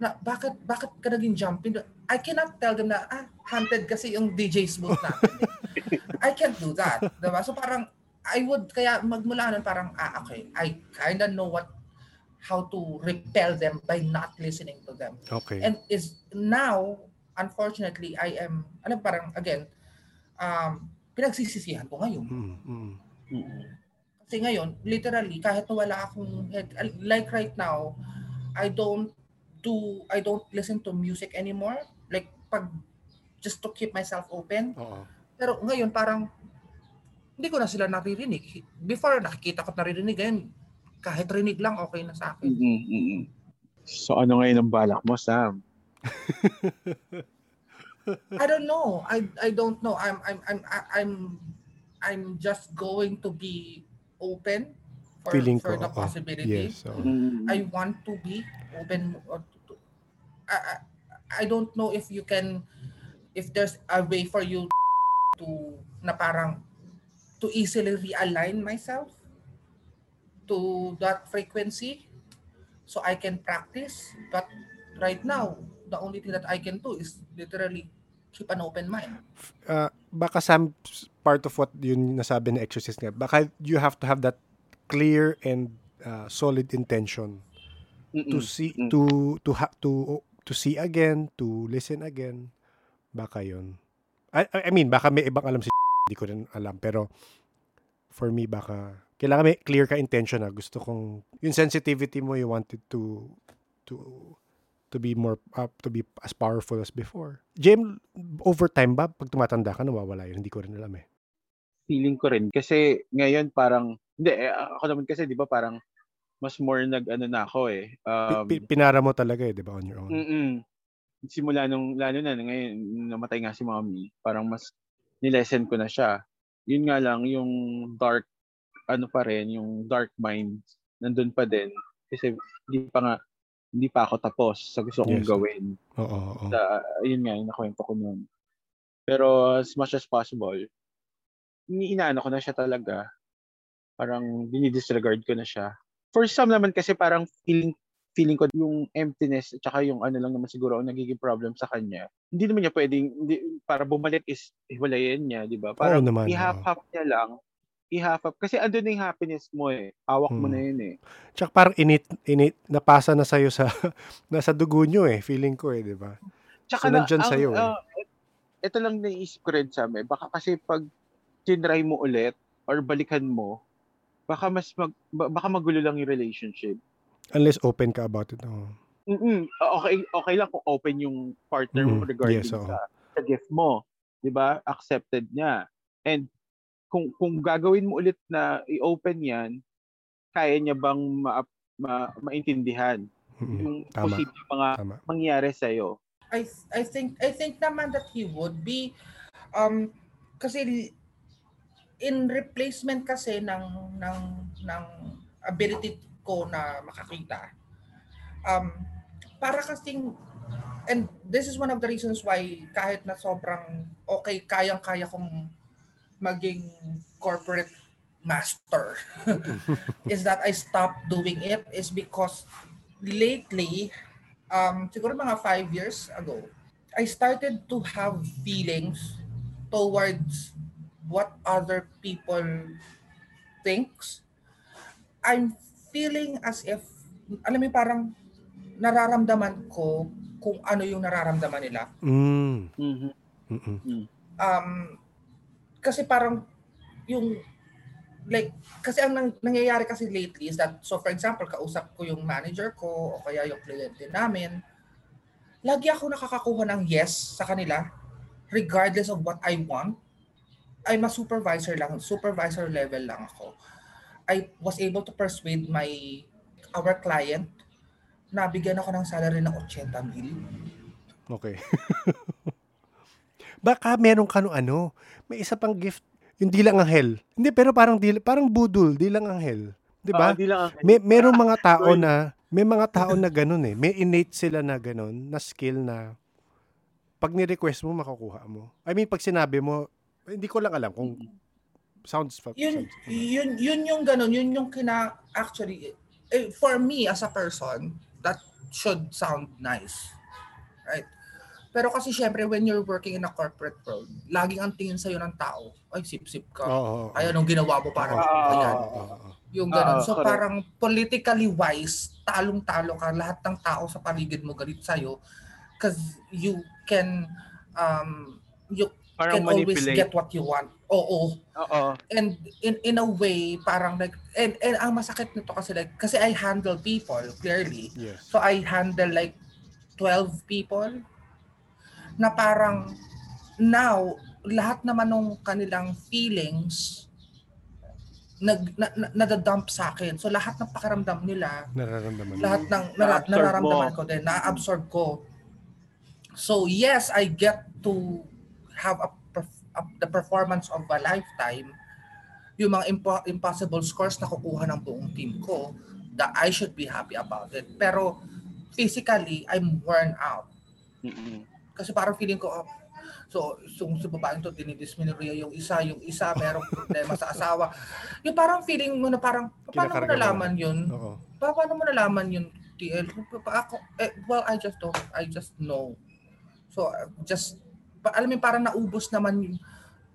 Na, bakit, bakit ka naging jumping? I cannot tell them na, ah, haunted kasi yung DJ's booth natin. I can't do that. Diba? So parang, I would, kaya magmula nun parang, ah, okay, I kinda know what, how to repel them by not listening to them. Okay. And is now, unfortunately, I am, ano parang, again, um, pinagsisisihan ko ngayon. Mm, mm. mm. Kasi ngayon, literally, kahit wala akong head, like right now, I don't do, I don't listen to music anymore. Like, pag, just to keep myself open. Oo. Pero ngayon, parang, hindi ko na sila naririnig. Before, nakikita ko naririnig, ngayon, kahit rinig lang, okay na sa akin. Mm, mm, mm. So, ano ngayon ang balak mo, Sam? I don't know. I I don't know. I'm I'm I'm I'm I'm just going to be open for, Feeling for ko, the possibility. Yes. oo. Mm, I want to be open. or to- to- I, I I don't know if you can if there's a way for you to na parang to easily realign myself to that frequency so I can practice but right now the only thing that I can do is literally keep an open mind uh, baka some part of what yun nasabi ni exorcist nga, baka you have to have that clear and uh, solid intention mm, to see Mm. to to ha, to to see again, to listen again. Baka yun. I, I mean, baka may ibang alam si hindi ko rin alam. Pero for me, baka kailangan may clear ka intention na gusto kong yung sensitivity mo you wanted to to to be more uh, to be as powerful as before. Jim, over time ba pag tumatanda ka nawawala yun? Hindi ko rin alam eh. Feeling ko rin kasi ngayon parang hindi eh, ako naman kasi 'di ba parang mas more nag ano na ako eh. Um, Pi- pinara mo talaga eh, 'di ba on your own. mm Simula nung lalo na ngayon namatay nga si mommy, parang mas nilesen ko na siya. Yun nga lang yung dark ano pa rin, yung dark mind nandun pa din kasi hindi pa nga hindi pa ako tapos sa gusto kong Yes. gawin. Oo, oo, oo. Sa, yun nga, yung nakwento ko noon. Pero as much as possible, ini- inaano ko na siya talaga. Parang dinidisregard ko na siya. For some naman kasi parang feeling feeling ko yung emptiness at saka yung ano lang naman siguro ang nagiging problem sa kanya. Hindi naman niya pwedeng hindi, para bumalik is hiwalayan niya, di ba? Parang naman, oo. i-half-half niya lang. I-half-half. Kasi andun na yung happiness mo eh. Hawak mo Hmm. na yun eh. Tsaka parang init, init, napasa na sa'yo sa, nasa dugo nyo eh. Feeling ko eh, di ba? So, Tsaka na, nandyan ang, sa'yo eh. ah, ito lang naisip ko rin sa amin. Baka kasi pag tinry mo ulit or balikan mo, baka mas mag, ba- baka magulo lang yung relationship. Unless open ka about it. Oh. Mm-mm. Okay, okay lang kung open yung partner mo Mm, regarding yes, oo. sa, sa gift mo. 'Di ba Accepted niya. And kung kung gagawin mo ulit na i-open yan, kaya niya bang ma, ma, maintindihan Mm-mm. yung Tama. posibleng mga Tama. mangyari sa'yo? I I think I think naman that he would be um kasi in replacement kasi ng ng ng ability ko na makakita. Um para kasing and this is one of the reasons why kahit na sobrang okay kayang-kaya kong maging corporate master is that I stopped doing it is because lately um, siguro mga five years ago, I started to have feelings towards what other people thinks. I'm feeling as if, alam mo parang nararamdaman ko kung ano yung nararamdaman nila. Mm. Mhm. Mm-mm. Um, kasi parang yung like kasi ang nang, nangyayari kasi lately is that so for example kausap ko yung manager ko o kaya yung kliyente namin lagi ako nakakakuha ng yes sa kanila regardless of what I want I'm a supervisor lang supervisor level lang ako I was able to persuade my our client na bigyan ako ng salary ng 80 mil Okay. Baka meron ka no ano, may isa pang gift, yung dilang anghel. Hindi, pero parang dil, parang budol, dilang anghel. 'Di ba? Ang- May merong mga tao na may mga tao na ganun eh. May innate sila na ganun, na skill na pag ni-request mo makukuha mo. I mean, pag sinabi mo, hindi ko lang alam kung sounds yun sounds- yun yun yung ganun yun yung kina actually eh, for me as a person that should sound nice right pero kasi syempre when you're working in a corporate world laging ang tingin sa'yo ng tao ay sip-sip ka oo, oo. ay anong ginawa mo para Ah, ayan oo, oo. yung ganun Ah, so correct. parang politically wise talong-talo ka lahat ng tao sa paligid mo galit sa'yo because you can um you Parang can always manipulate. get what you want oo Oo. and in in a way parang like and, and ang masakit nito kasi like kasi I handle people clearly Yes. so I handle like 12 people na parang now lahat naman ng kanilang feelings nag na, na, nadadump sa akin so lahat ng pakiramdam nila Nararamdaman. mo. lahat ng nara, nararamdaman mo. ko din na-absorb ko so yes I get to have a, perf- a- the performance of a lifetime yung mga impo- impossible scores na kukuha ng buong team ko that I should be happy about it pero physically I'm worn out Mm-mm. kasi parang feeling ko oh, so yung sa babaeng to dinidisminuria yung isa yung isa merong problema sa asawa yung parang feeling mo na parang paano mo nalaman yun Oo. Pa- paano mo nalaman yun, TL? Ako, eh, well, I just don't. I just know. So, just, alam mo, parang naubos naman yung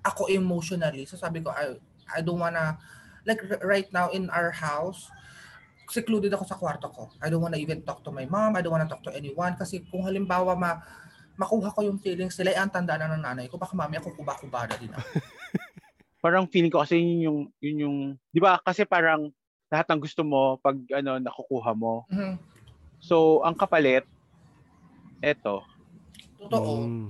ako emotionally. So, sabi ko, I, I don't wanna, like right now in our house, secluded ako sa kwarto ko. I don't wanna even talk to my mom. I don't wanna talk to anyone. Kasi kung halimbawa ma, makuha ko yung feelings nila, eh, ang tanda na ng nanay ko, baka mamaya kukuba-kuba na din ako. Parang feeling ko kasi yun yung, yun yung, di ba kasi parang lahat ng gusto mo pag ano nakukuha mo. Mhm. So, ang kapalit, eto. Totoo. Mm.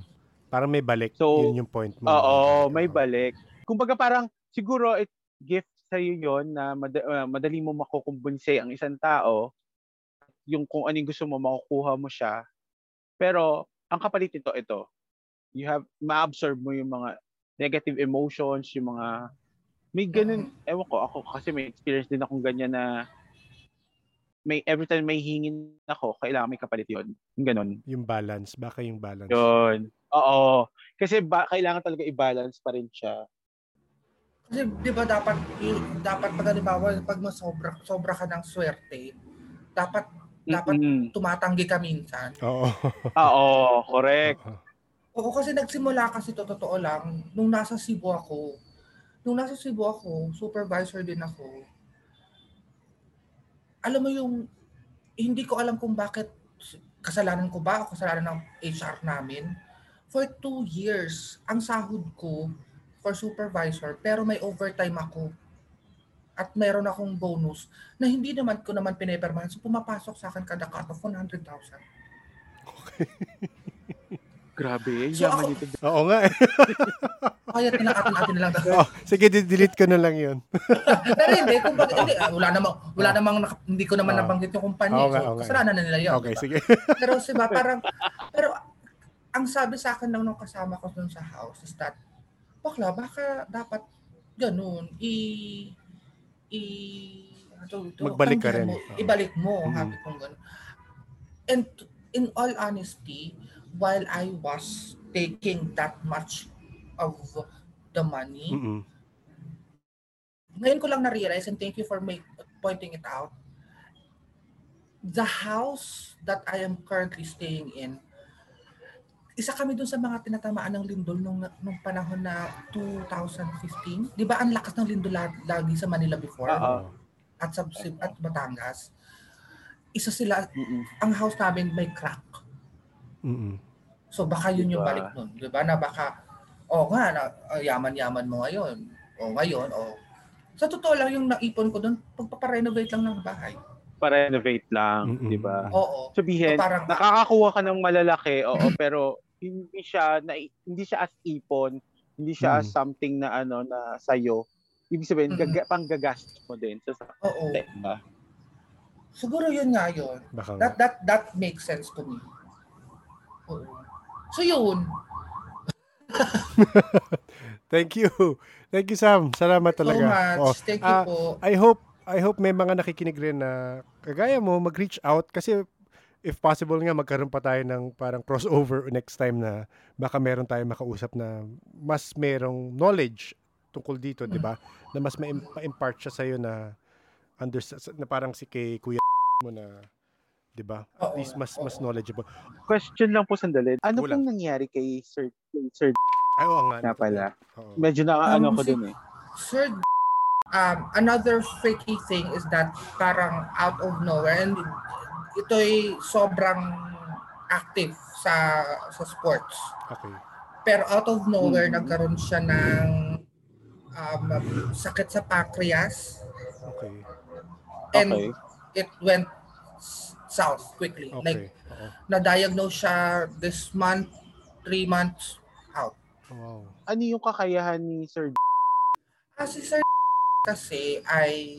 Parang may balik. So, Yun yung point mo. Oo, may balik. Kumbaga parang siguro it gift sa iyo 'yon na mad- uh, madali mo makukumbinse ang isang tao yung kung anong gusto mo makukuha mo siya. Pero ang kapalit nito ito. You have ma-absorb mo yung mga negative emotions, yung mga may ganun, ewan ko, ako kasi may experience din akong ganyan na may every time may hingin ako, kailangan may kapalit yon Yung ganun. Yung balance. Baka yung balance. Yun. Oo. Kasi ba, kailangan talaga i-balance pa rin siya. Kasi 'di ba dapat i- dapat pag halimbawa pag masobra sobra ka ng swerte, dapat dapat Mm-mm. tumatanggi ka minsan. Oo. Oo, correct. Oo, kasi nagsimula kasi to totoo lang nung nasa Cebu ako. Nung nasa Cebu ako, supervisor din ako. Alam mo yung hindi ko alam kung bakit kasalanan ko ba o kasalanan ng HR namin. For two years, ang sahod ko for supervisor, pero may overtime ako. At meron akong bonus na hindi naman ko naman pinipermahan. So pumapasok sa akin kada cut of 100,000. Grabe, So, yaman ako- nito. Oo nga eh. Kaya tinakatin-atin na lang. Oh, sige, delete ko na lang yun. Pero hindi, kung bakit, hindi, ah, wala namang, wala namang, nak- hindi ko naman Ah. nabanggit yung kumpanya. Oo nga, so, oo nga. kasalanan na nila yun. Okay, diba? sige. Pero diba, parang, pero ang sabi sa akin lang nung kasama ko dun sa house is that, bakla, baka dapat ganun, i, i, ano tawag ito? Magbalik ka rin. Mo, ibalik mo, Mhm. happy kong ganun. And in all honesty, while I was taking that much of the money, Mm-mm. ngayon ko lang na-realize and thank you for make, pointing it out. The house that I am currently staying in, isa kami dun sa mga tinatamaan ng lindol nung, nung panahon na 2015. Di ba ang lakas ng lindol lag- lagi sa Manila before? Oo. At sa at Batangas. Isa sila, Mm-mm. ang house namin may crack. Mm-mm. So baka yun yung Diba? balik nun. Di ba? Na baka, o nga, na, ah, yaman-yaman mo ngayon. O ngayon, o. Sa totoo lang, yung naipon ko doon, pagpaparenovate lang ng bahay. Pa-renovate lang, Mm-mm. di ba? Oo. Sabihin, So, parang- nakakakuha ka ng malalaki, oo, pero hindi siya na hindi siya as ipon, hindi siya as Mm. something na ano na sayo. Ibig sabihin, Mm. gaga, panggagastos mo din sa sa Oo. diba? Siguro yun nga yun. Baka. That, that, that makes sense to me. Oo. So yun. Thank you. Thank you, Sam. Salamat talaga. So much. Oh, Thank you ah, po. I hope I hope may mga nakikinig rin na kagaya mo mag-reach out kasi if possible nga magkaroon pa tayo ng parang crossover next time na baka meron tayong makausap na mas merong knowledge tungkol dito, 'di ba? Na mas ma-impart siya sa na under na parang si kay Kuya mo na 'di ba? At Oo, least mas mas knowledgeable. Question lang po sandali. Ano Kulang. pong nangyari kay Sir kay Sir Ay, oo nga. na pala? Oo. Medyo na ano Um, ko si- dun eh. Sir, um, another freaky thing is that parang out of nowhere and ito'y sobrang active sa sa sports. Okay. Pero out of nowhere, Mhm. nagkaroon siya ng um, sakit sa pancreas Okay. and Okay. it went s- south quickly. Like, Okay. Oo. na-diagnose siya this month, three months out. Wow. Ano yung kakayahan ni Sir Ah, si Sir kasi ay,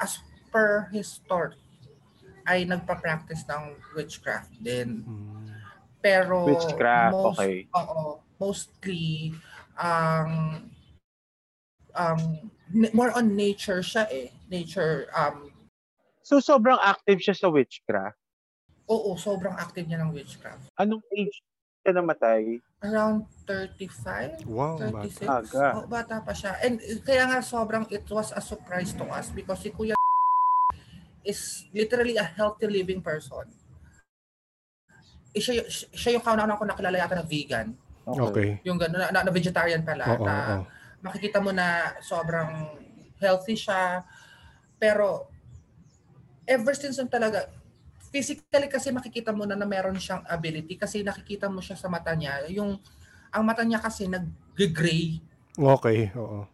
as per his story, ay nagpa-practice ng witchcraft din. Mm. Pero Witchcraft, most, okay. Oo, mostly ang um, n- more on nature siya eh. Nature um So sobrang active siya sa witchcraft. Oo, sobrang active niya ng witchcraft. Anong age siya namatay? Around 35, Wow, 36. bata. Aga. Oh, bata pa siya. And eh, kaya nga sobrang it was a surprise to us because si Kuya is literally a healthy living person. Eh, siya, siya yung kauna ko nakilala yata na vegan. Okay. Yung gano'n, na, na, na vegetarian pala. Oo, na oo. makikita mo na sobrang healthy siya. Pero ever since nung talaga, physically kasi makikita mo na na meron siyang ability kasi nakikita mo siya sa mata niya. Yung, ang mata niya kasi nag-gray. Okay, oo.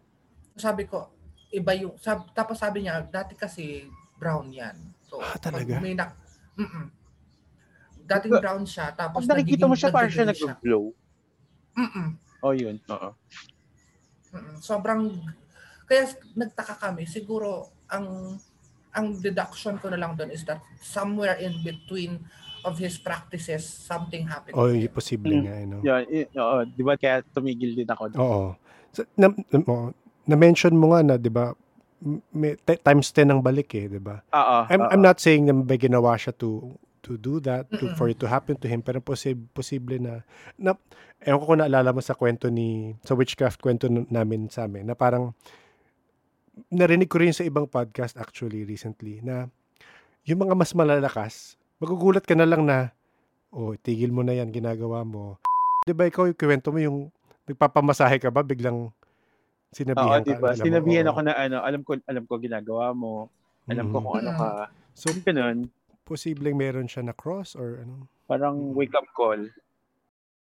Sabi ko, iba yung, sab, tapos sabi niya, dati kasi brown yan. So, Ah, talaga? May na, mm Dating brown siya, tapos Pag nakikita mo siya, parang siya nag-glow. Mm-mm. Oh, yun. Oo. Mm-mm. Sobrang, kaya nagtaka kami, siguro, ang ang deduction ko na lang doon is that somewhere in between of his practices, something happened. Oh, him. posible Mm. nga, eh, no? Yun, y- oo. Di ba kaya tumigil din ako. Oo. So, na, na, oh, na-mention mo nga na, di ba, may, t- times 10 ang balik eh, di ba? Oo. I'm, oo. I'm not saying na may ginawa siya to to do that, to, Mm-mm. for it to happen to him, pero posib, posible na, na, ewan ko kung naalala mo sa kwento ni, sa witchcraft kwento namin sa amin, na parang, narinig ko rin sa ibang podcast actually recently, na yung mga mas malalakas, magugulat ka na lang na, oh, tigil mo na yan, ginagawa mo. Di ba ikaw yung kwento mo yung, nagpapamasahe ka ba, biglang Oo, sinabihan di ka. ba? alam mo, Sinabihan oo. ako na ano, alam ko alam ko ginagawa mo. Alam ko Mhm. kung ano Mm. ka. So, So, ganun. posibleng meron siya na cross or ano? Parang Mm. wake up call.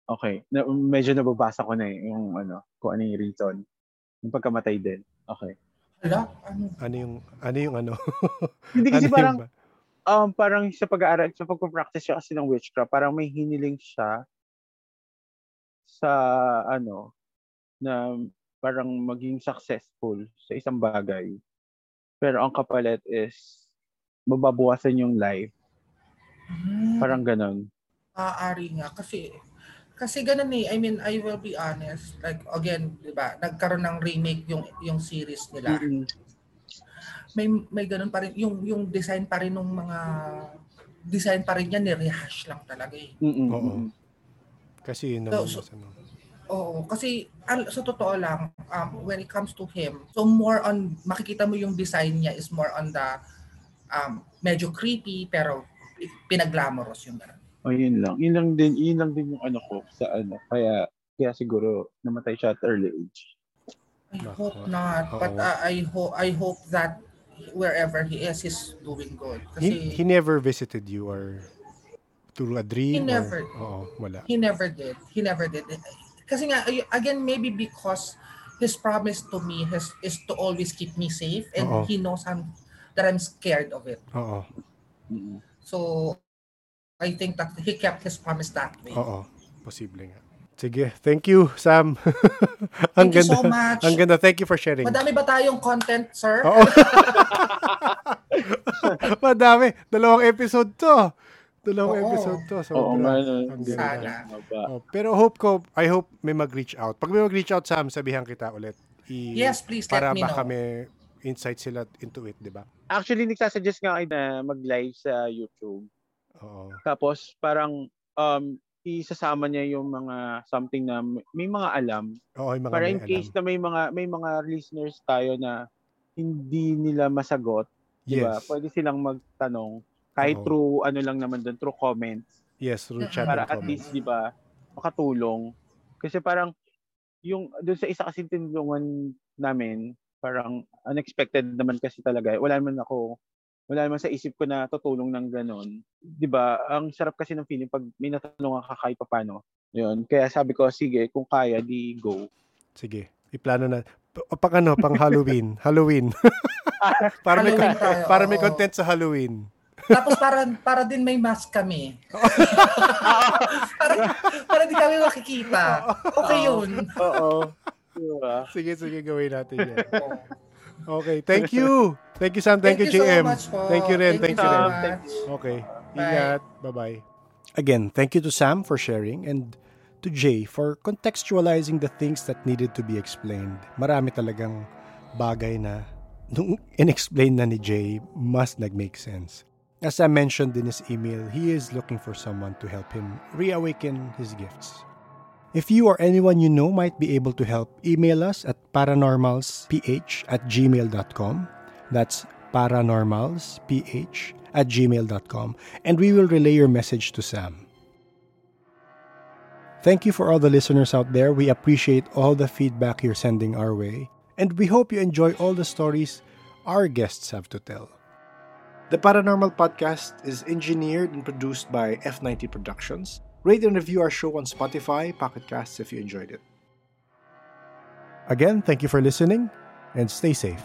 Okay. Na, medyo nababasa ko na eh, yung ano, kung ano yung reason. Yung pagkamatay din. Okay. Hala, ano? Ano yung ano yung ano? Hindi kasi Ano parang, yung ba- um, parang sa pag-aaral, sa pagpa-practice siya kasi ng witchcraft, parang may hiniling siya sa ano, na parang maging successful sa isang bagay. Pero ang kapalit is mababawasan yung life. Hmm, Parang ganon. maaari nga. Kasi, kasi ganun eh. I mean, I will be honest. Like, again, di ba, nagkaroon ng remake yung yung series nila. Mm-mm. May may ganun pa rin. Yung, yung design pa rin ng mga design pa rin yan, ni-rehash lang talaga eh. Mm-mm. Oo. Kasi yun So, naman so- mas ano. Oo, kasi al- sa totoo lang, um, when it comes to him, so more on, makikita mo yung design niya is more on the um, medyo creepy, pero pinaglamorous yung gano'n. Oh, yun lang. Yun lang din, yun lang din yung ano ko sa ano. Kaya, kaya siguro namatay siya at early age. I hope not, but Oo. uh, I hope I hope that wherever he is, he's doing good. He, Kasi he never visited you or through a dream? He never. Or, oo, wala. he never did. He never did. Kasi nga, again, maybe because his promise to me has, is to always keep me safe and Oo. he knows I'm, that I'm scared of it. Oo. So, I think that he kept his promise that way. Oo. Posible nga. Sige. Thank you, Sam. ang Thank you ganda. so much. Ang ganda. Thank you for sharing. Madami ba tayong content, sir? Oo. Madami. Dalawang episode to. Dalawang Oo. episode to. So, Oo. Ang ganda. Sana. Oh, pero hope ko, I hope may mag-reach out. Pag may mag-reach out, Sam, sabihan kita ulit. I, Yes, please let para me baka know. may insight sila into it, di ba? Actually, nagsasuggest nga kayo na mag-live sa YouTube. Oo. Tapos, parang, um, isasama niya yung mga something na may mga alam. Oo, yung mga para may in case alam. na may mga may mga listeners tayo na hindi nila masagot, di ba? Yes. Pwede silang magtanong kahit Oo. through ano lang naman doon, through comments. Yes, through chat para at comments. least, di ba, makatulong. Kasi parang, yung doon sa isa kasi tinulungan namin, parang unexpected naman kasi talaga. Wala naman ako, wala naman sa isip ko na tutulong ng ganon. Di ba? Ang sarap kasi ng feeling pag may natulungan ka kahit papano. Yun. Kaya sabi ko, sige, kung kaya, di go. Sige, iplano na. P- pang ano, pang Halloween. Halloween. para may Halloween con- tayo, para may content sa Halloween. Tapos para para din may mask kami. para, para di kami makikita. Okay yun. Oo. Sige, sige, gawin natin yan. Okay, thank you. Thank you, Sam. Thank, you, so JM. much. Thank you rin. Thank, you, so rin. much. Okay. Bye. Ingat. Bye-bye. Again, thank you to Sam for sharing and to Jay for contextualizing the things that needed to be explained. Marami talagang bagay na nung inexplain na ni Jay must nag-make sense. As I mentioned in his email, he is looking for someone to help him reawaken his gifts. If you or anyone you know might be able to help, email us at paranormalsph at gmail.com. That's paranormalsph at gmail.com and we will relay your message to Sam. Thank you for all the listeners out there. We appreciate all the feedback you're sending our way, and we hope you enjoy all the stories our guests have to tell. The Paranormal Podcast is engineered and produced by F90 Productions. Rate and review our show on Spotify, Pocket Casts if you enjoyed it. Again, thank you for listening. and stay safe.